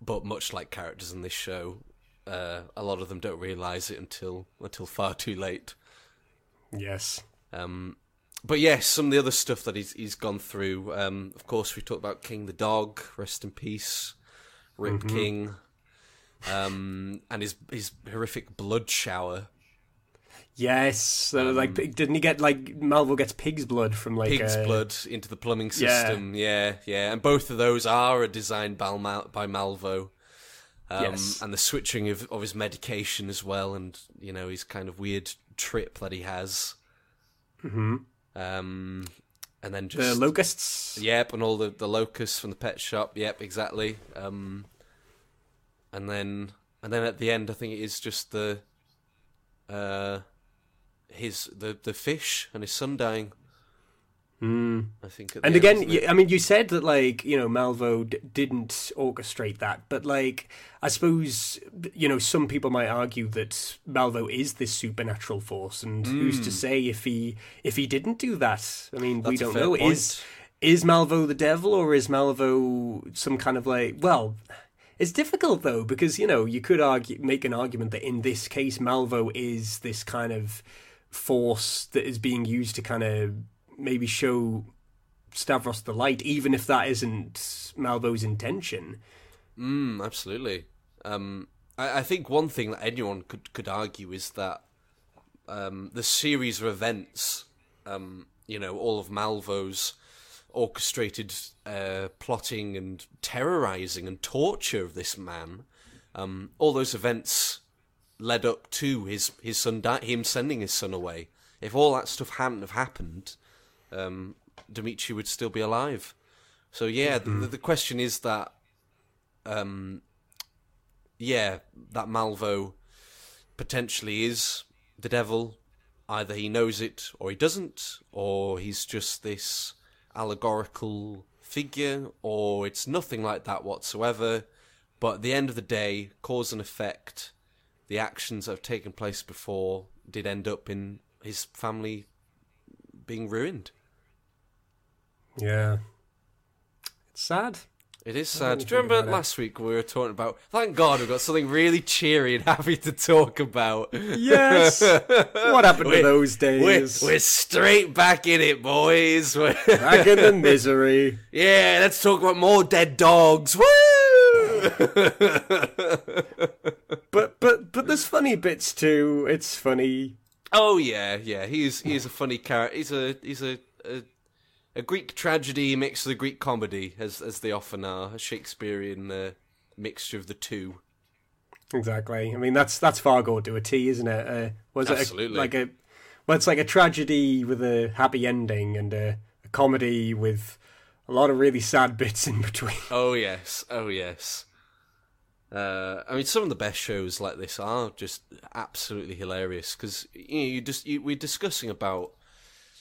but much like characters in this show, uh, a lot of them don't realize it until until far too late. Yes. Um, but yes, some of the other stuff that he's he's gone through. Um, of course, we talked about King the Dog, rest in peace, Rip Mhm. King, um, and his his horrific blood shower. Yes, so like didn't he get like Malvo gets pig's blood from like pig's uh, blood into the plumbing system. Yeah, yeah, yeah, and both of those are designed by, Mal- by Malvo. Um, Yes. and the switching of, of his medication as well, and you know his kind of weird trip that he has. Mhm. Um, and then The just locusts? Yep, and all the the locusts from the pet shop. Yep, exactly. Um, and then and then at the end, I think it is just the uh his the the fish and his son dying. Mm. I think. And the again, end, you, I mean, you said that like you know Malvo d- didn't orchestrate that, but like I suppose you know some people might argue that Malvo is this supernatural force, and who's to Mm. say if he if he didn't do that? I mean, we That's a don't know. point. Is is Malvo the devil or is Malvo some kind of like well? It's difficult though because you know you could argue make an argument that in this case Malvo is this kind of force that is being used to kind of maybe show Stavros the light, even if that isn't Malvo's intention. Mm, absolutely. Um, I, I think one thing that anyone could could argue is that um, the series of events, um, you know, all of Malvo's orchestrated uh, plotting and terrorizing and torture of this man, um, all those events led up to his his son di- him sending his son away. If all that stuff hadn't have happened, um, Dimitri would still be alive. So yeah, Mhm. the, the question is that, um, yeah, that Malvo potentially is the devil. Either he knows it or he doesn't, or he's just this allegorical figure, or it's nothing like that whatsoever. But at the end of the day, cause and effect, the actions that have taken place before did end up in his family being ruined. Yeah, it's sad. It is sad. Do you remember it. last week we were talking about? Thank God we've got something really cheery and happy to talk about. Yes. What happened to those days? We're, we're straight back in it, boys. We're Back in the misery. Yeah, let's talk about more dead dogs. Woo! But but but there's funny bits too. It's funny. Oh yeah, yeah. He's he's a funny character. He's a he's a, a a Greek tragedy mixed with a Greek comedy, as as they often are, a Shakespearean uh, mixture of the two. Exactly. I mean, that's that's Fargo to a T, isn't it? Uh, was it a, like a well, it's like a tragedy with a happy ending and a, a comedy with a lot of really sad bits in between. Oh yes, oh yes. Uh, I mean, some of the best shows like this are just absolutely hilarious because you know you just you, we're discussing about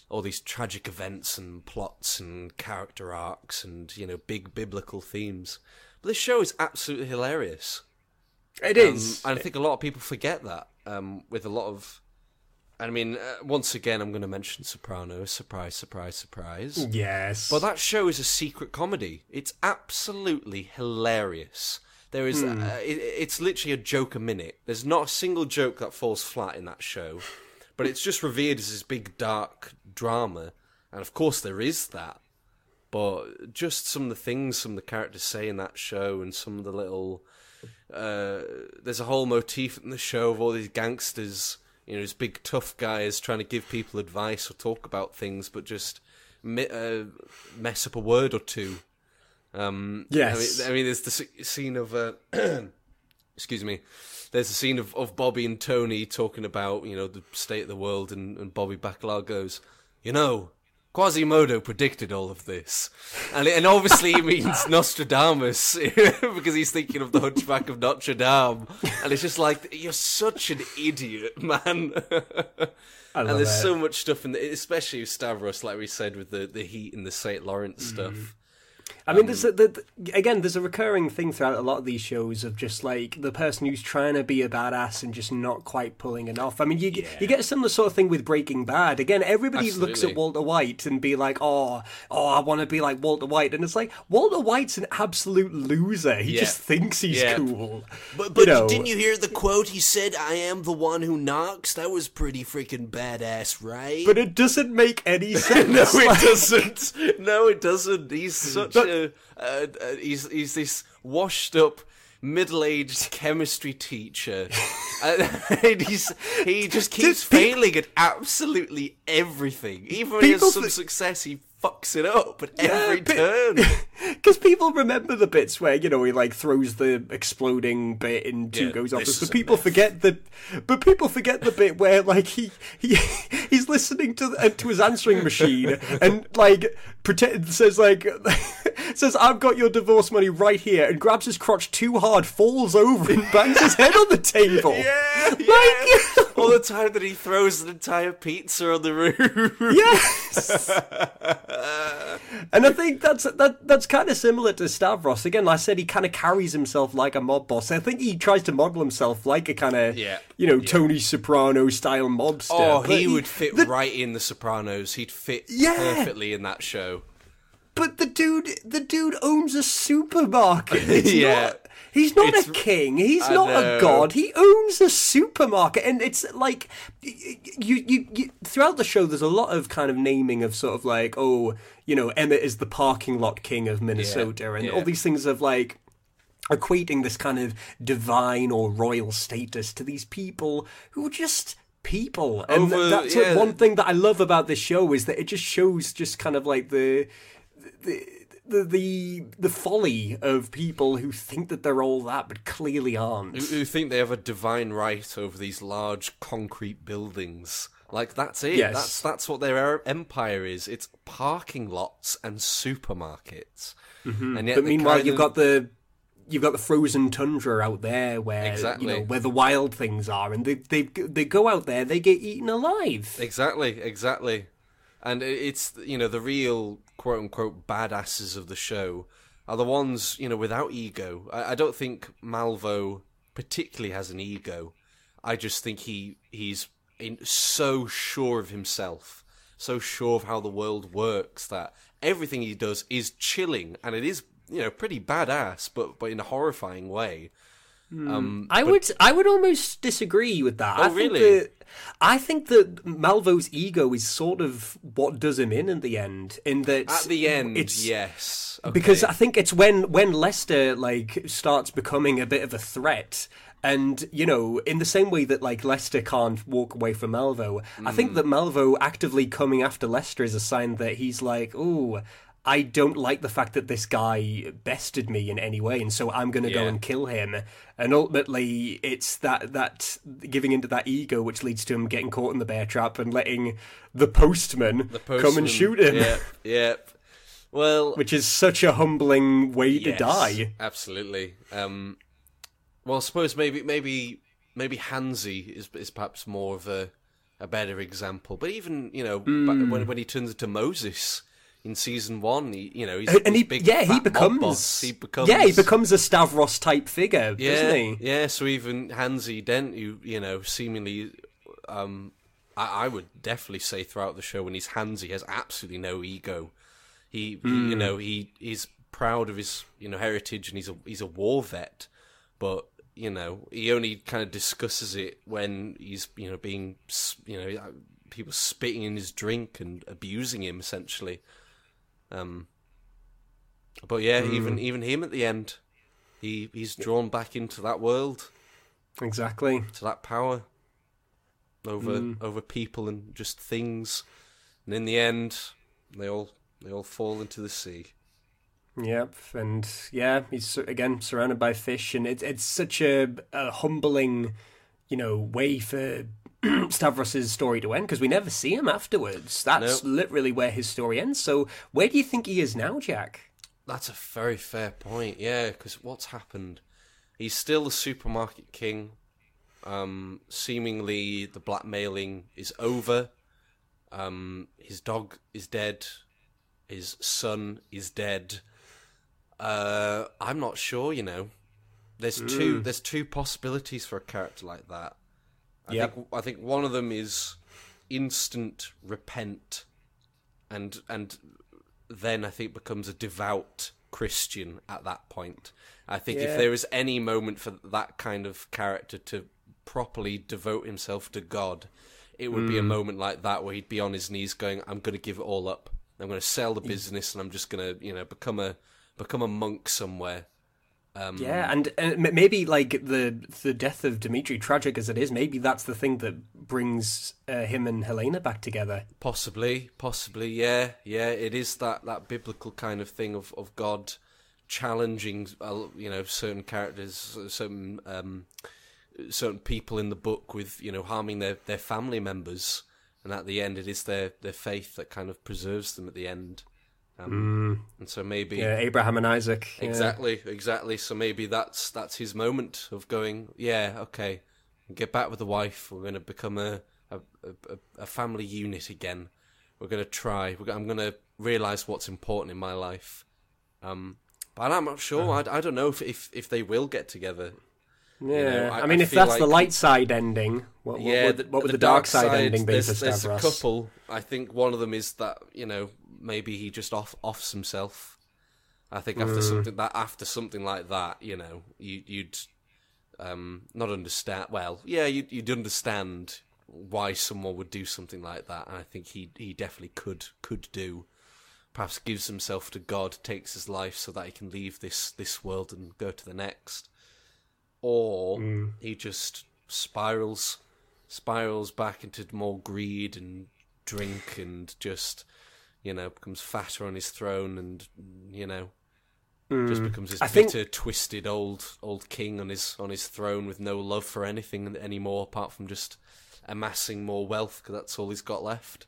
all these tragic events and plots and character arcs and you know big biblical themes, but this show is absolutely hilarious. It Um, is. and I think a lot of people forget that. Um, with a lot of, I mean, uh, once again, I'm going to mention Sopranos. Surprise, surprise, surprise. Yes. But that show is a secret comedy. It's absolutely hilarious. There is, Hmm. uh, it, it's literally a joke a minute. There's not a single joke that falls flat in that show, but it's just revered as this big dark drama, and of course there is that. But just some of the things some of the characters say in that show, and some of the little, uh, there's a whole motif in the show of all these gangsters, you know, these big tough guys trying to give people advice or talk about things, but just mi- uh, mess up a word or two. Um, Yes. I mean, I mean, there's the scene of, uh, excuse me, there's a scene of, of Bobby and Tony talking about, you know, the state of the world, and, and Bobby Bacala goes, you know, Quasimodo predicted all of this. And, and obviously he means Nostradamus, because he's thinking of the Hunchback of Notre Dame. And it's just like, you're such an idiot, man. I and there's so much stuff in the, especially with Stavros, like we said, with the, the heat and the St. Lawrence stuff. I mean, there's um, a, the, again, there's a recurring thing throughout a lot of these shows of just like the person who's trying to be a badass and just not quite pulling it off. I mean, you you get a similar sort of thing with Breaking Bad. Again, everybody looks at Walter White and be like, "Oh, oh, I want to be like Walter White," and it's like Walter White's an absolute loser. He Yeah. just thinks he's Yeah. cool. But but you know, didn't you hear the quote? He said, "I am the one who knocks." That was pretty freaking badass, right? But it doesn't make any sense. no, it Like- doesn't. No, it doesn't. He's such a. Uh, uh, he's he's this washed up. Middle-aged chemistry teacher, Uh, and he's he just keeps failing at absolutely everything. Even when he has some thi- success, he fucks it up at every but- turn. Because people remember the bits where you know he like throws the exploding bit into Yeah, goes off, but people forget the, but people forget the bit where like he he he's listening to the, to his answering machine and like pretend says like says I've got your divorce money right here and grabs his crotch too hard, falls over and bangs his head on the table. Yeah, yeah. All the time that he throws an entire pizza on the roof. Yes. and I think that's that that's kind of similar to Stavros. Again, like I said he kind of carries himself like a mob boss. I think he tries to model himself like a kind of Yeah, you know Tony Soprano style mobster. Oh, But he would fit the- right in The Sopranos. He'd fit Yeah. perfectly in that show. But the dude, the dude owns a supermarket. It's Yeah. not, he's not It's- a king. He's I not know. a god. He owns a supermarket, and it's like you, you, you. Throughout the show, there's a lot of kind of naming of sort of like, oh, you know, Emmit is the parking lot king of Minnesota, and yeah. all these things of like equating this kind of divine or royal status to these people who are just people and Over- that's yeah. one thing that i love about this show is that it just shows just kind of like the the the the, the folly of people who think that they're all that but clearly aren't Who, who think they have a divine right over these large concrete buildings. Like that's it. Yes. That's that's what their empire is. It's parking lots and supermarkets. Mm-hmm. And yet but meanwhile kind you've got the you've got the frozen tundra out there where Exactly. you know where the wild things are and they they they go out there they get eaten alive Exactly, exactly. And it's you know the real quote unquote badasses of the show are the ones you know without ego. I, I don't think Malvo particularly has an ego. I just think he he's in, so sure of himself, so sure of how the world works that everything he does is chilling, and it is you know pretty badass, but but in a horrifying way. Um, I but- would I would almost disagree with that. Oh, I think really? That, I think that Malvo's ego is sort of what does him in in the end. In that at the end, it's yes, okay. because I think it's when when Lester like starts becoming a bit of a threat. And you know, in the same way that like Lester can't walk away from Malvo, I Mm. think that Malvo actively coming after Lester is a sign that he's like, "Oh, I don't like the fact that this guy bested me in any way, and so I'm going to go and kill him." And ultimately, it's that that giving into that ego which leads to him getting caught in the bear trap and letting the postman, the come and shoot him, Yep, yep. Well, which is such a humbling way to die. Absolutely. Um, well, I suppose maybe maybe maybe Hanzee is is perhaps more of a a better example. But even you know back when when he turns into Moses in season one, he you know he's and he big, yeah he becomes, he becomes yeah he becomes a Stavros type figure yeah doesn't he yeah. So even Hanzee Dent, who you know seemingly. Um, I, I would definitely say throughout the show when he's Hanzee has absolutely no ego. He, he you know he he's proud of his you know heritage and he's a he's a war vet, but you know he only kind of discusses it when he's you know being you know uh, people spitting in his drink and abusing him essentially. Um, but yeah, even even him at the end, he he's drawn back into that world, exactly. To that power over over people and just things, and in the end, they all they all fall into the sea. Yep, and yeah, he's again surrounded by fish, and it's it's such a, a humbling, you know, way for Stavros's story to end because we never see him afterwards. That's Nope. literally where his story ends. So where do you think he is now, Jack? That's a very fair point. Yeah, because what's happened? He's still the supermarket king. Um, seemingly, the blackmailing is over. Um, his dog is dead. His son is dead. Uh, I'm not sure. You know, there's two. There's two possibilities for a character like that. I Yep. think I think one of them is instant repent, and and then I think becomes a devout Christian at that point. I think Yeah. if there is any moment for that kind of character to properly devote himself to God, it would be a hmm. moment like that where he'd be on his knees going, "I'm going to give it all up. I'm going to sell the mm. business, and I'm just going to, you know, become a become a monk somewhere." Um, Yeah, and, and maybe like the the death of Dimitri, tragic as it is, maybe that's the thing that brings uh, him and Helena back together. Possibly, possibly, yeah, yeah. It is that, that biblical kind of thing of, of God challenging, uh, you know, certain characters, certain um, certain people in the book with, you know, harming their, their family members, and at the end, it is their, their faith that kind of preserves them at the end. Um, And so maybe Yeah, Abraham and Isaac. yeah. Exactly, exactly. So maybe that's that's his moment of going. Yeah, okay, get back with the wife. We're going to become a a, a a family unit again. We're going to try. We're, I'm going to realize what's important in my life. Um, but I'm not sure. Uh-huh. I, I don't know if, if if they will get together. Yeah, know, I- I, mean, I if that's the light side ending, what, what, yeah, what, the, what would the the, dark side, ending be there's, for there's a couple. I think one of them is that you know maybe he just off offs himself. I think after Mm. something that after something like that, you know, you, you'd um, not understand. Well, yeah, you'd, you'd understand why someone would do something like that, and I think he he definitely could could do. Perhaps gives himself to God, takes his life so that he can leave this this world and go to the next, or Mm. he just spirals spirals back into more greed and drink and just you know becomes fatter on his throne and you know just becomes this Mm. I think- bitter twisted old old king on his on his throne with no love for anything anymore apart from just amassing more wealth because that's all he's got left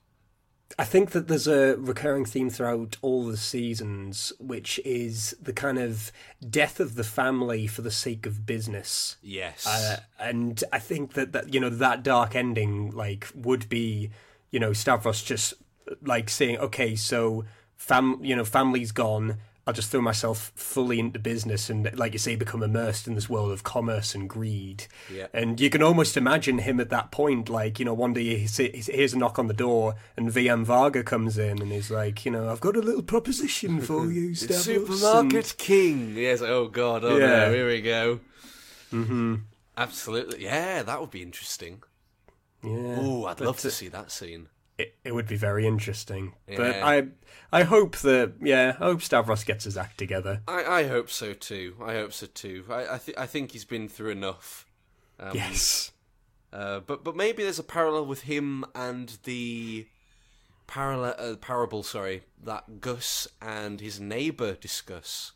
I think that there's a recurring theme throughout all the seasons, which is the kind of death of the family for the sake of business. yes Uh, and I think that, that you know that dark ending like would be you know Stavros just like saying okay so fam you know family's gone. I'll just throw myself fully into business and like you say become immersed in this world of commerce and greed. Yeah. and you can almost imagine him at that point like you know one day he hears a knock on the door and VM Varga comes in and he's like you know I've got a little proposition for you supermarket king. Yes oh god oh Yeah. no here we go. Mm-hmm. Absolutely. Yeah that would be interesting. Yeah. Oh i'd love to uh, see that scene it, it would be very interesting. But I I hope that yeah, I hope Stavros gets his act together. I, I hope so too. I hope so too. I I, th- I think he's been through enough. Um, yes. Uh, but but maybe there's a parallel with him and the parallel uh, parable. Sorry, that Gus and his neighbor discuss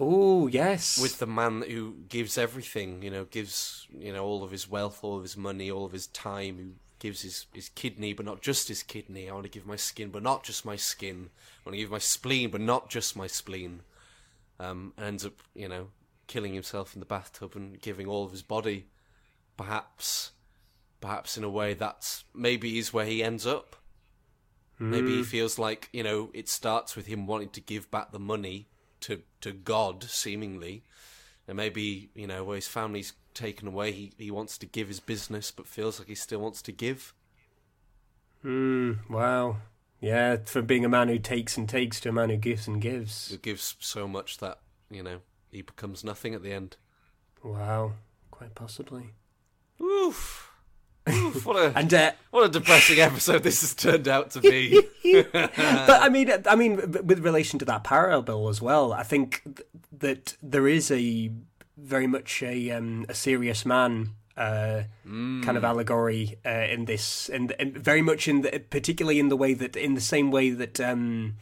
Oh yes. with the man who gives everything. You know, gives you know all of his wealth, all of his money, all of his time. Gives his his kidney, but not just his kidney. I want to give my skin, but not just my skin. I want to give my spleen, but not just my spleen. Um, and ends up, you know, killing himself in the bathtub and giving all of his body. Perhaps, perhaps in a way that's maybe is where he ends up. Maybe he feels like you know it starts with him wanting to give back the money to to God, seemingly, and maybe you know where his family's taken away, he he wants to give his business, but feels like he still wants to give. Hmm. Wow. Yeah, from being a man who takes and takes to a man who gives and gives. Who gives so much that you know he becomes nothing at the end. Wow. Quite possibly. Oof. Oof, what a And uh, what a depressing episode this has turned out to be. but I mean, I mean, with relation to that parallel as well, I think th- that there is a very much a um, a serious man uh, kind of allegory uh, in this, and, and very much in the, particularly in the way that, in the same way that. Um,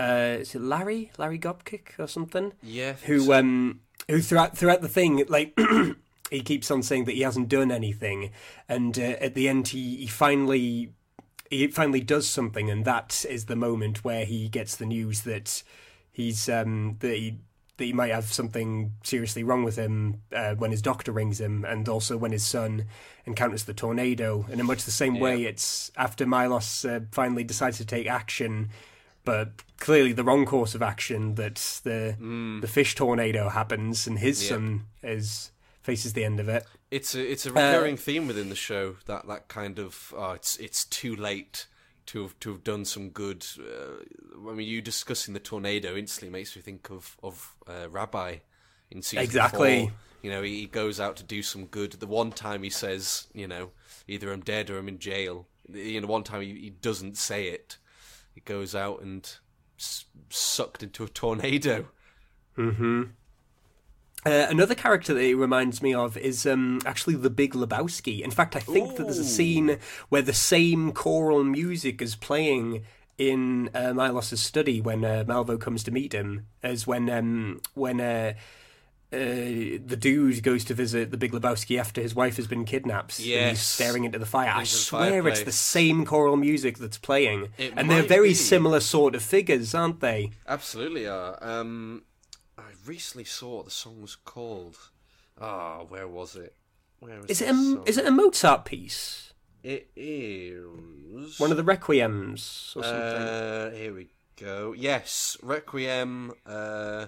uh, is it Larry Larry Gopnik or something? Yeah, Who so. um who throughout throughout the thing like he keeps on saying that he hasn't done anything, and uh, at the end he, he finally he finally does something, and that is the moment where he gets the news that he's um that he that he might have something seriously wrong with him uh, when his doctor rings him, and also when his son encounters the tornado. And in much the same way, it's after Milos uh, finally decides to take action, but clearly the wrong course of action. That the Mm. the fish tornado happens, and his Yep. son is faces the end of it. It's a it's a Uh, recurring theme within the show that that kind of oh, it's it's too late to have to have done some good. Uh, I mean, you discussing the tornado instantly makes me think of of uh, Rabbi in season Exactly. four. You know, he, he goes out to do some good. The one time he says, you know, either I'm dead or I'm in jail. You know, one time he, he doesn't say it. He goes out and s- sucked into a tornado. hmm Uh, another character that it reminds me of is um, actually the Big Lebowski. In fact, I think that there's a scene where the same choral music is playing in uh, Milos's study when uh, Malvo comes to meet him, as when um, when uh, uh, the dude goes to visit the Big Lebowski after his wife has been kidnapped. and Yes. he's staring into the fire. I the swear it's the same choral music that's playing, It and they're very be. similar sort of figures, aren't they? Absolutely are. Um, recently saw what the song was called. Ah, where was it? Where was Is it a, is it a Mozart piece? It is One of the requiems or something. Uh, here we go. Yes, Requiem. Uh,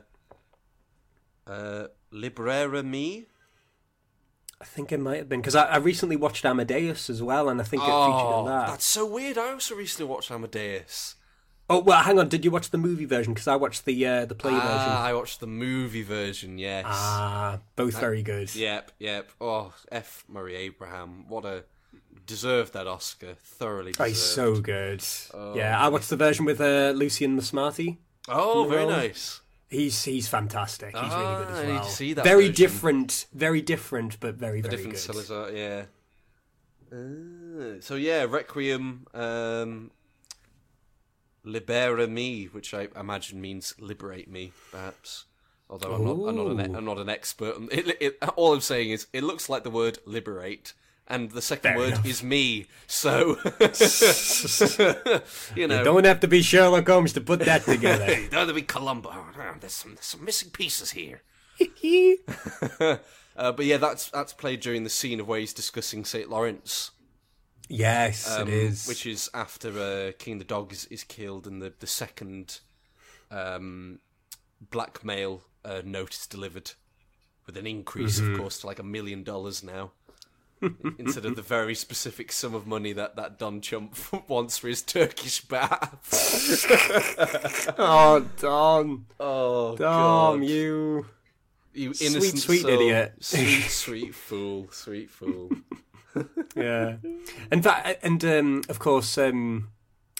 uh, Libera Me. I think it might have been because I, I recently watched Amadeus as well, and I think it featured in Oh, that. that's so weird. I also recently watched Amadeus. Oh well, hang on. Did you watch the movie version? Because I watched the uh, the play ah, version. I watched the movie version. Yes. Ah, both Uh, very good. Yep, yep. Oh, F. Murray Abraham. What a deserved that Oscar. Thoroughly deserved. he's so good. Oh. Yeah, I watched the version with uh, Lucian Msamati. Oh, very role. nice. He's he's fantastic. He's really good Ah, as I well. need to see that very version. different, very different, but very A very different good. Salazar, yeah. Uh, so yeah, Requiem, um, Libera Me, which I imagine means liberate me, perhaps. Although I'm not, I'm not, an, I'm not an expert. It, it, all I'm saying is, it looks like the word liberate, and the second Fair word enough. is me. So, you know, You don't have to be Sherlock Holmes to put that together. you don't have to be Columbo. Oh, There's some, there's some missing pieces here. uh, but yeah, that's that's played during the scene of where he's discussing Saint Lawrence. Yes, um, it is. which is after uh, King the Dog is, is killed and the the second um, blackmail uh, note is delivered with an increase, Mhm. of course, to like a million dollars now. Instead of the very specific sum of money that, that Don Chumph wants for his Turkish bath. oh, Don. Oh, Dom, God. you. You Sweet, innocent sweet soul. idiot. Sweet, sweet fool. Sweet fool. yeah, and that, and um, of course, um,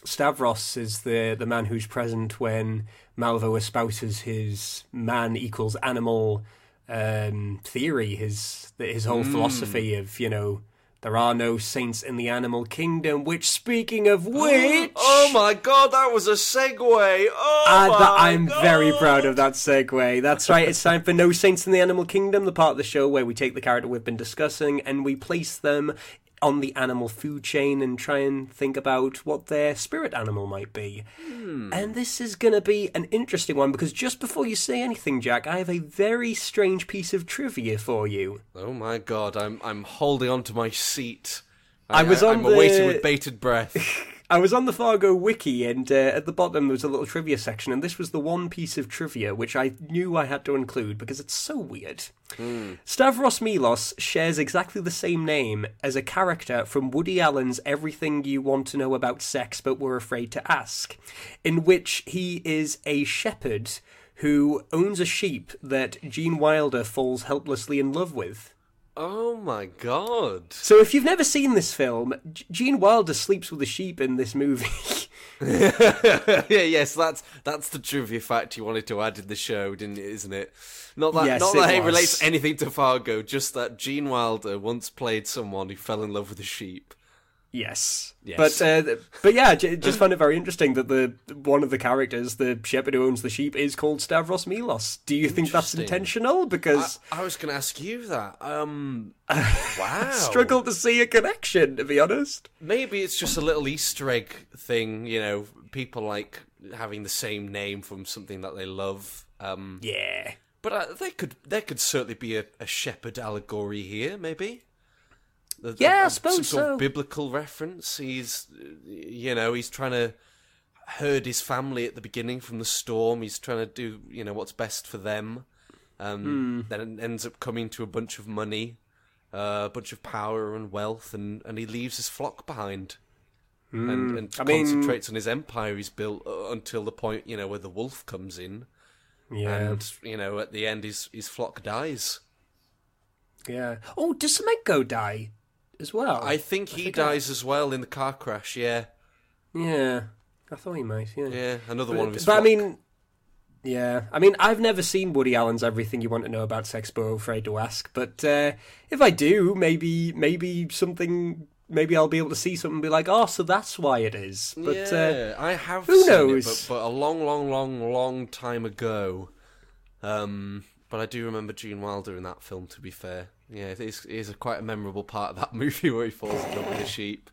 Stavros is the the man who's present when Malvo espouses his man equals animal um, theory, his his whole Mm. philosophy of you know there are no saints in the animal kingdom. Which, speaking of which, oh my god, that was a segue. Oh ah, my that- I'm god. very proud of that segue. That's right. It's time for No Saints in the Animal Kingdom, the part of the show where we take the character we've been discussing and we place them on the animal food chain and try and think about what their spirit animal might be. Hmm. And this is going to be an interesting one because just before you say anything, Jack, I have a very strange piece of trivia for you. Oh my god, I'm I'm holding on to my seat. I was on I'm awaiting with bated breath. I was on the Fargo wiki, and uh, at the bottom there was a little trivia section, and this was the one piece of trivia which I knew I had to include because it's so weird. Stavros Milos shares exactly the same name as a character from Woody Allen's Everything You Want to Know About Sex But Were Afraid to Ask, in which he is a shepherd who owns a sheep that Gene Wilder falls helplessly in love with. Oh my god. So if you've never seen this film, Gene Wilder sleeps with a sheep in this movie. yeah, yes, that's that's the trivia fact you wanted to add in the show, didn't it? Isn't it? Not that, Yes, not it that it was. relates anything to Fargo, just that Gene Wilder once played someone who fell in love with a sheep. Yes. Yes. But uh, but yeah, j- just found it very interesting that the one of the characters, the shepherd who owns the sheep, is called Stavros Milos. Do you think that's intentional? Because I was going to ask you that. Um, wow. struggle to see a connection, to be honest. Maybe it's just a little Easter egg thing, you know, people like having the same name from something that they love. Um, Yeah. but uh, there could there could certainly be a, a shepherd allegory here, maybe. The- Yeah, I uh, suppose some sort so. of biblical reference. He's, you know, he's trying to herd his family at the beginning from the storm. He's trying to do you know what's best for them. Um, Then it ends up coming to a bunch of money, uh, a bunch of power and wealth, and, and he leaves his flock behind. And, and I mean- concentrates on his empire he's built uh, until the point you know where the wolf comes in, Yeah. and you know at the end his his flock dies. Yeah. Oh, does Semenko die as well? I think he think dies as well in the car crash. Yeah, Yeah. I thought he might. Yeah. yeah, another But, one of his. but I mean, yeah. I mean, I've never seen Woody Allen's Everything You Want to Know About Sex, but afraid to ask. But uh, if I do, maybe, maybe something. Maybe I'll be able to see something and be like, "Oh, so that's why it is." But uh, I have. who seen knows? It, but, but a long, long, long, long time ago. Um, but I do remember Gene Wilder in that film. To be fair, yeah, it is, it is a quite a memorable part of that movie where he falls in love with a sheep.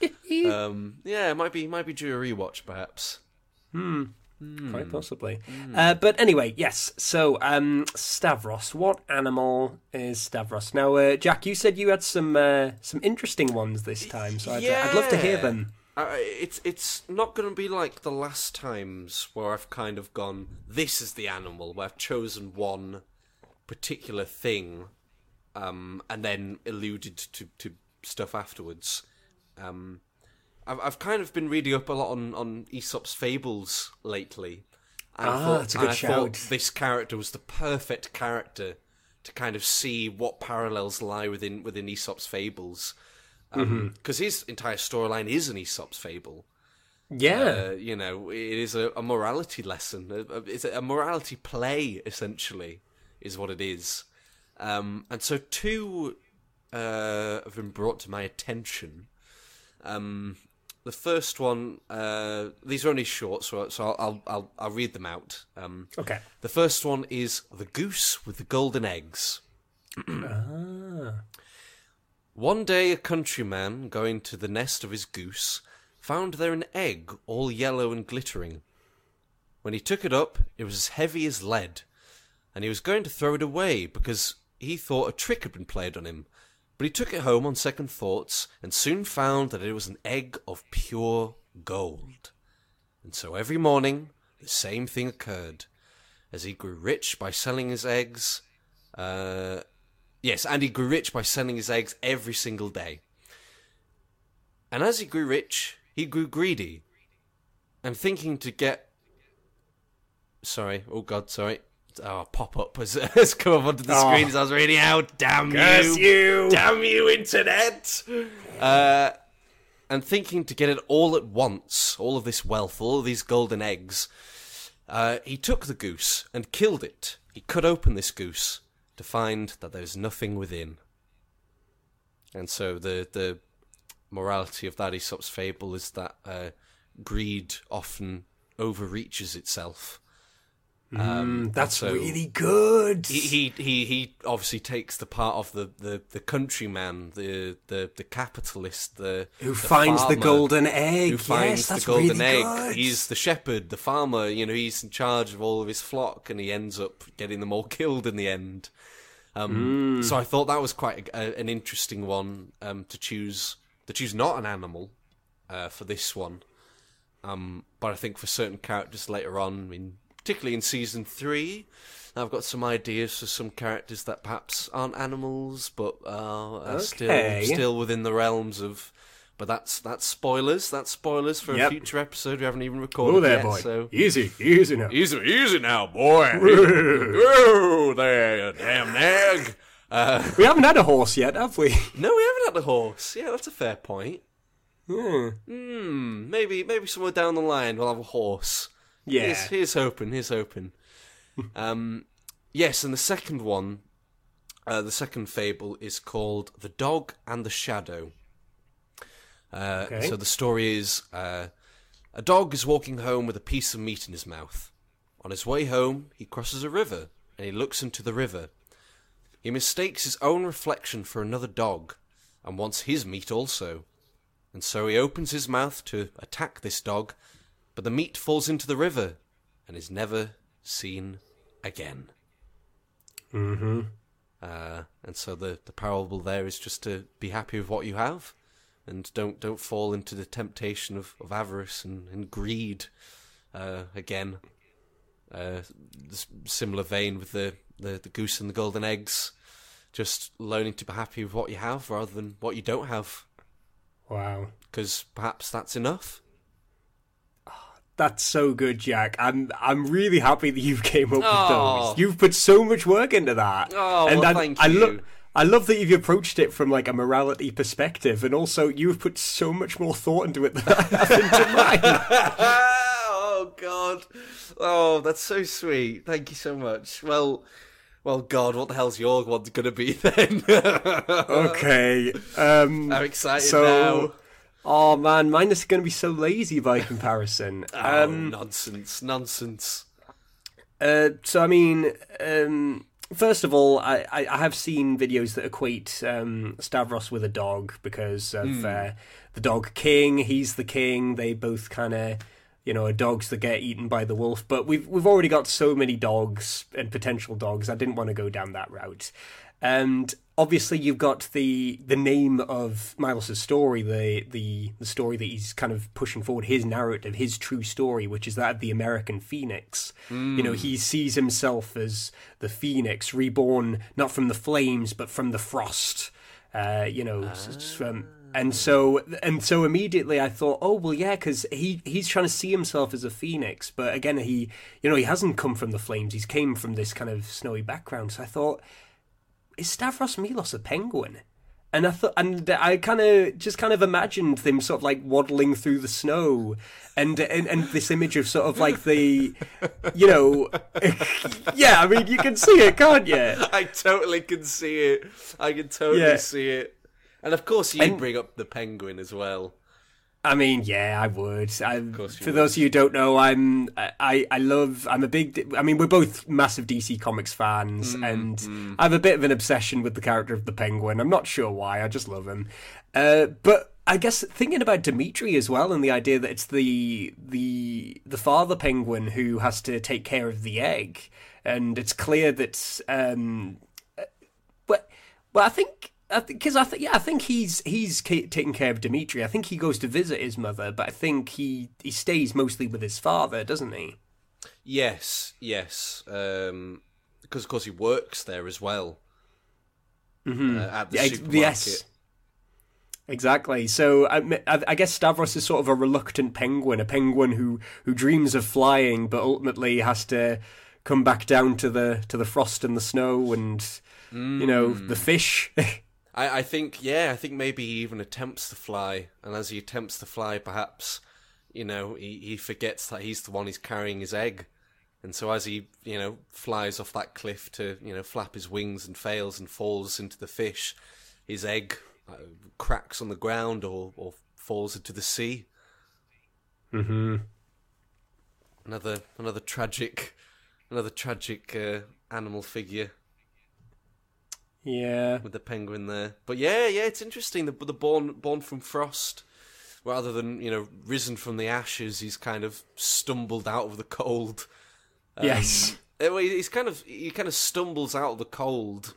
um, yeah, it might be might be due a rewatch, perhaps. Quite possibly. Uh, but anyway, yes. So, um, Stavros. What animal is Stavros? Now, uh, Jack, you said you had some uh, some interesting ones this time, so I'd, I'd love to hear them. Uh, it's it's not going to be like the last times where I've kind of gone. This is the animal where I've chosen one particular thing, um, and then alluded to to stuff afterwards. Um, I've I've kind of been reading up a lot on on Aesop's fables lately. And I Ah, thought- that's a good I thought this character was the perfect character to kind of see what parallels lie within within Aesop's fables because Mm-hmm. his entire storyline is an Aesop's fable. Yeah. Uh, you know, it is a, a morality lesson. A- a- It's a morality play, essentially, is what it is. Um, and so two uh, have been brought to my attention. Um, the first one, uh, these are only short, so, so I'll, I'll, I'll, read them out. Um, okay. the first one is The Goose with the Golden Eggs. ah. One day, a countryman, going to the nest of his goose, found there an egg all yellow and glittering. When he took it up, it was as heavy as lead, and he was going to throw it away because he thought a trick had been played on him. But he took it home on second thoughts and soon found that it was an egg of pure gold. And so every morning, the same thing occurred. As he grew rich by selling his eggs, uh, yes, and he grew rich by selling his eggs every single day. And as he grew rich, he grew greedy, and thinking to get. Sorry, oh god, sorry. Oh, pop up has, has come up onto the Oh. screen as I was reading out. Damn Curse you! you! Damn you, internet! Uh, and thinking to get it all at once, all of this wealth, all of these golden eggs, uh, he took the goose and killed it. He cut open this goose to find that there's nothing within. And so the the morality of that Aesop's fable is that uh, greed often overreaches itself. Um, That's so- really good. he, he he he obviously takes the part of the, the, the countryman, the, the the capitalist, the Who the finds the golden egg. Who finds yes, that's the golden really egg? good. He's the shepherd, the farmer. You know, he's in charge of all of his flock, and he ends up getting them all killed in the end. Um, Hmm. So I thought that was quite a, a, an interesting one um, to choose. To choose not an animal uh, for this one, um, but I think for certain characters later on, I mean, particularly in season three, I've got some ideas for some characters that perhaps aren't animals, but uh, are still Okay. still within the realms of. But that's that's spoilers. That's spoilers for Yep. a future episode we haven't even recorded Oh, there, yet. boy. So Easy, easy now. easy, easy now, boy. oh, there, you damn nag. Uh, We haven't had a horse yet, have we? no, we haven't had a horse. Yeah, that's a fair point. Hmm. Hmm, maybe maybe somewhere down the line we'll have a horse. Yeah. Here's, here's hoping. Here's hoping. um, yes, and the second one, uh, the second fable is called "The Dog and the Shadow." Uh, Okay. So the story is: uh, a dog is walking home with a piece of meat in his mouth. On his way home, he crosses a river and he looks into the river. He mistakes his own reflection for another dog and wants his meat also. And so he opens his mouth to attack this dog, but the meat falls into the river and is never seen again. Mm-hmm. Uh, and so the, the parable there is just to be happy with what you have. and don't don't fall into the temptation of, of avarice and, and greed. Uh, again, uh, similar vein with the, the, the goose and the golden eggs. Just learning to be happy with what you have rather than what you don't have. Wow. Because perhaps that's enough. That's so good, Jack. I'm I'm really happy that you came up Oh. with those. You've put so much work into that. Oh, and well, I, thank I you. lo- I love that you've approached it from like a morality perspective, and also you've put so much more thought into it than I have into mine. oh God! Oh, that's so sweet. Thank you so much. Well, well, God, what the hell's your one going to be then? okay. Um, I'm excited so, now. Oh man, mine is going to be so lazy by comparison. Oh, um, nonsense, nonsense. Uh, so I mean, um, first of all, I, I, I have seen videos that equate um, Stavros with a dog because of Hmm. uh, the dog king. He's the king. They both kind of, you know, are dogs that get eaten by the wolf. But we've we've already got so many dogs and potential dogs. I didn't want to go down that route. And obviously, you've got the the name of Milos's story, the the the story that he's kind of pushing forward, his narrative, his true story, which is that of the American Phoenix. You know, he sees himself as the Phoenix, reborn not from the flames but from the frost. Uh, you know, and so and so immediately I thought, oh well, yeah, because he he's trying to see himself as a phoenix, but again, he you know he hasn't come from the flames; he's came from this kind of snowy background. So I thought, is Stavros Milos a penguin? And I thought, and I kind of just kind of imagined them sort of like waddling through the snow, and and, and this image of sort of like the, you know, yeah. I mean, you can see it, can't you? I totally can see it. I can totally Yeah. see it. And of course, you And- bring up the penguin as well. I mean, yeah, I would. I, for would. those of you who don't know, I'm I I love. I'm a big. I mean, we're both massive DC Comics fans, Mm, and I have a bit of an obsession with the character of the Penguin. I'm not sure why. I just love him. Uh, but I guess thinking about Dimitri as well, and the idea that it's the the the father penguin who has to take care of the egg, and it's clear that um, well, well, I think because I, think yeah, I think he's he's ca- taking care of Dimitri. I think he goes to visit his mother, but I think he he stays mostly with his father, doesn't he? Yes, yes. Um, because of course he works there as well. Mm-hmm. Uh, at the Yeah, supermarket. yes. Exactly. So I, I I guess Stavros is sort of a reluctant penguin, a penguin who who dreams of flying, but ultimately has to come back down to the to the frost and the snow and you know the fish. I, I think, yeah, I think maybe he even attempts to fly, and as he attempts to fly, perhaps, you know, he, he forgets that he's the one who's carrying his egg. And so as he, you know, flies off that cliff to, you know, flap his wings and fails and falls into the fish, his egg uh, cracks on the ground or, or falls into the sea. mm-hmm. Another another tragic, another tragic uh, animal figure. Yeah. with the penguin there. But yeah, yeah, it's interesting. The the born born from frost, rather than you know risen from the ashes, he's kind of stumbled out of the cold. Um, Yes. eh, he's kind of he kind of stumbles out of the cold,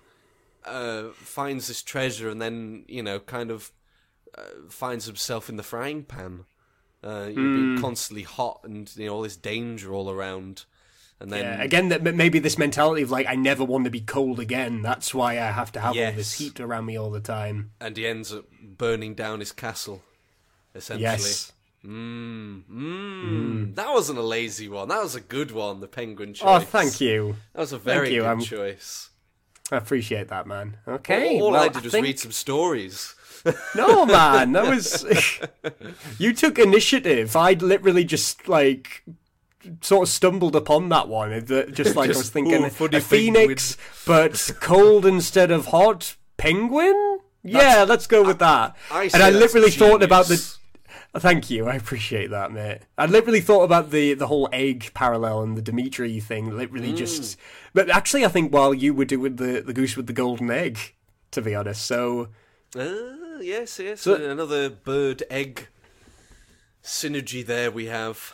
uh, finds this treasure, and then you know kind of uh, finds himself in the frying pan. Uh, being constantly hot and you know all this danger all around, and then Yeah, again, that maybe this mentality of like I never want to be cold again. That's why I have to have all this heat around me all the time. and he ends up burning down his castle. Essentially, Yes. Mm, mm. That wasn't a lazy one. That was a good one. The penguin choice. Oh, thank you. That was a very you, good I'm- choice. I appreciate that, man. Okay. all all well, I did was think- read some stories. No, man, that was you took initiative. I literally just like sort of stumbled upon that one. It- Just like I was thinking, ooh, a phoenix, but cold instead of hot. Penguin? Yeah, let's go with that. I and I that's literally thought about the. Thank you, I appreciate that, mate. I literally thought about the the whole egg parallel and the Dimitri thing. Literally, just. But actually, I think while you were doing the the goose with the golden egg, to be honest. So Ah, yes, yes. So- Another bird egg synergy there we have.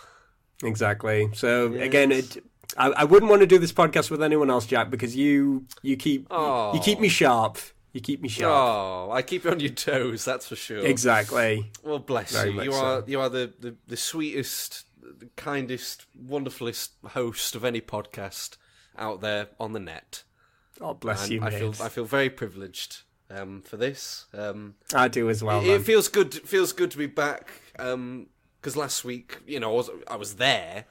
Exactly. So again, it, I, I wouldn't want to do this podcast with anyone else, Jack, because you you keep oh. you keep me sharp. You keep me sharp. Oh, I keep you on your toes. That's for sure. Exactly. Well, bless Very you. You so. are you are the, the, the sweetest, the kindest, wonderfulest host of any podcast out there on the net. Oh, bless And you, I mate. feel I feel very privileged um, for this. Um, I do as well. it, it feels good. Feels good to be back. Because last week, you know, I was I was there,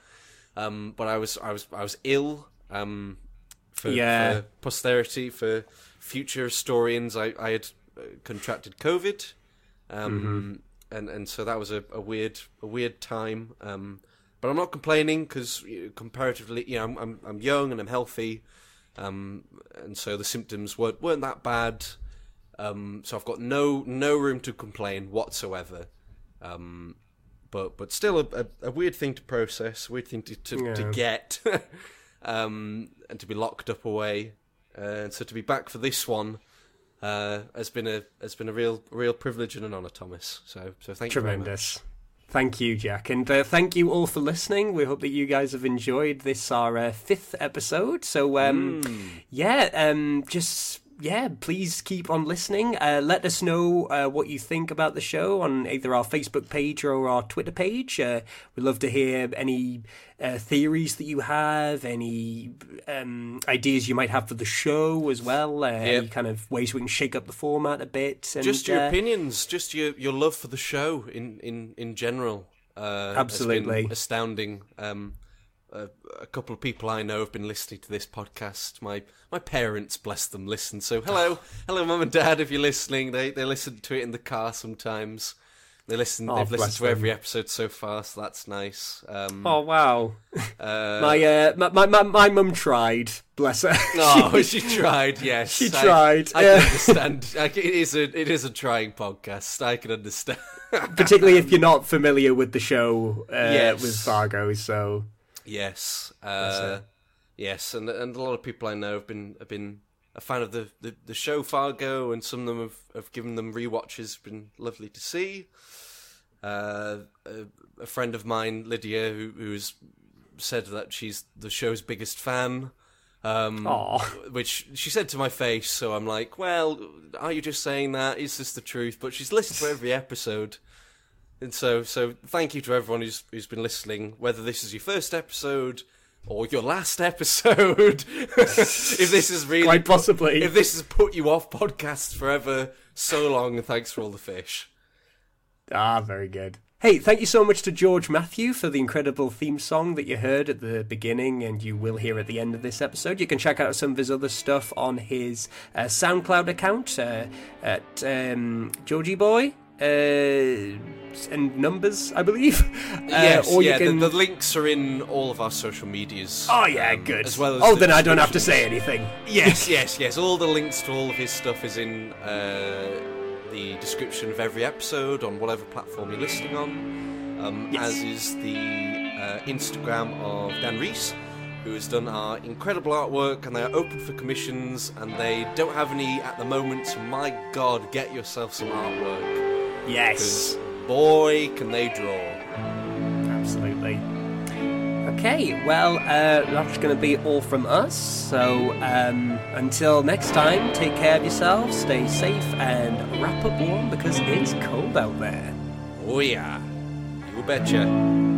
um, but I was I was I was ill. Um, for, Yeah. for posterity, for future historians, I I had uh, contracted COVID, um, and and so that was a, a weird a weird time. Um, but I'm not complaining because comparatively, you know, I'm, I'm I'm young and I'm healthy, um, and so the symptoms weren't weren't that bad. Um, so I've got no no room to complain whatsoever. Um, but but still a, a, a weird thing to process, weird thing to to, to get, um, and to be locked up away. Uh, and so to be back for this one uh, has been a has been a real real privilege and an honour, Thomas. So so thank you very much. Tremendous. Thank you, Jack, and uh, thank you all for listening. We hope that you guys have enjoyed this our uh, fifth episode. So, um, yeah, um, just yeah, please keep on listening. Uh, let us know uh, what you think about the show on either our Facebook page or our Twitter page. Uh, we'd love to hear any uh, theories that you have, any um, ideas you might have for the show as well. Uh, Any kind of ways we can shake up the format a bit. And, just your uh, opinions, just your your love for the show in in in general. Uh, Absolutely. astounding. Um, a, a couple of people I know have been listening to this podcast. My my parents, bless them, listen. So hello, hello, mum and dad. If you're listening, they they listen to it in the car sometimes. They listen. Oh, they've listened to every episode so far, so that's nice. Um, Oh wow! uh, my, uh, my my my my mum tried. Bless her. Oh, she tried. Yes, She I- tried, I, yeah. can understand. I it is a it is a trying podcast. I can understand. particularly if you're not familiar with the show uh, Yes. with Fargo. So Yes, uh, yes, and and a lot of people I know have been have been a fan of the, the, the show Fargo, and some of them have, have given them rewatches. Been lovely to see. Uh, a, a friend of mine, Lydia, who who's said that she's the show's biggest fan. Um, which she said to my face, so I'm like, well, are you just saying that? Is this the truth? But she's listened to every episode. And so, so thank you to everyone who's who's been listening. Whether this is your first episode or your last episode, if this is really Quite possibly. if this has put you off podcasts forever, so long. And thanks for all the fish. ah, very good. Hey, thank you so much to George Matthew for the incredible theme song that you heard at the beginning and you will hear at the end of this episode. You can check out some of his other stuff on his uh, SoundCloud account uh, at um, Georgie Boy. Uh, and numbers, I believe. Uh, yes, or yeah. can- The, the links are in all of our social medias. Oh yeah, um, good. As well as oh, the then I don't have to say anything. Yes, yes, yes. All the links to all of his stuff is in uh, the description of every episode on whatever platform you're listening on. Um, Yes. As is the uh, Instagram of Dan Rhys, who has done our incredible artwork, and they are open for commissions, and they don't have any at the moment. So my God, get yourself some artwork. Yes. 'cause boy, can they draw. Absolutely. Okay, well, uh, that's going to be all from us. So um, until next time, take care of yourselves, stay safe, and wrap up warm because it's cold out there. Oh yeah, you betcha.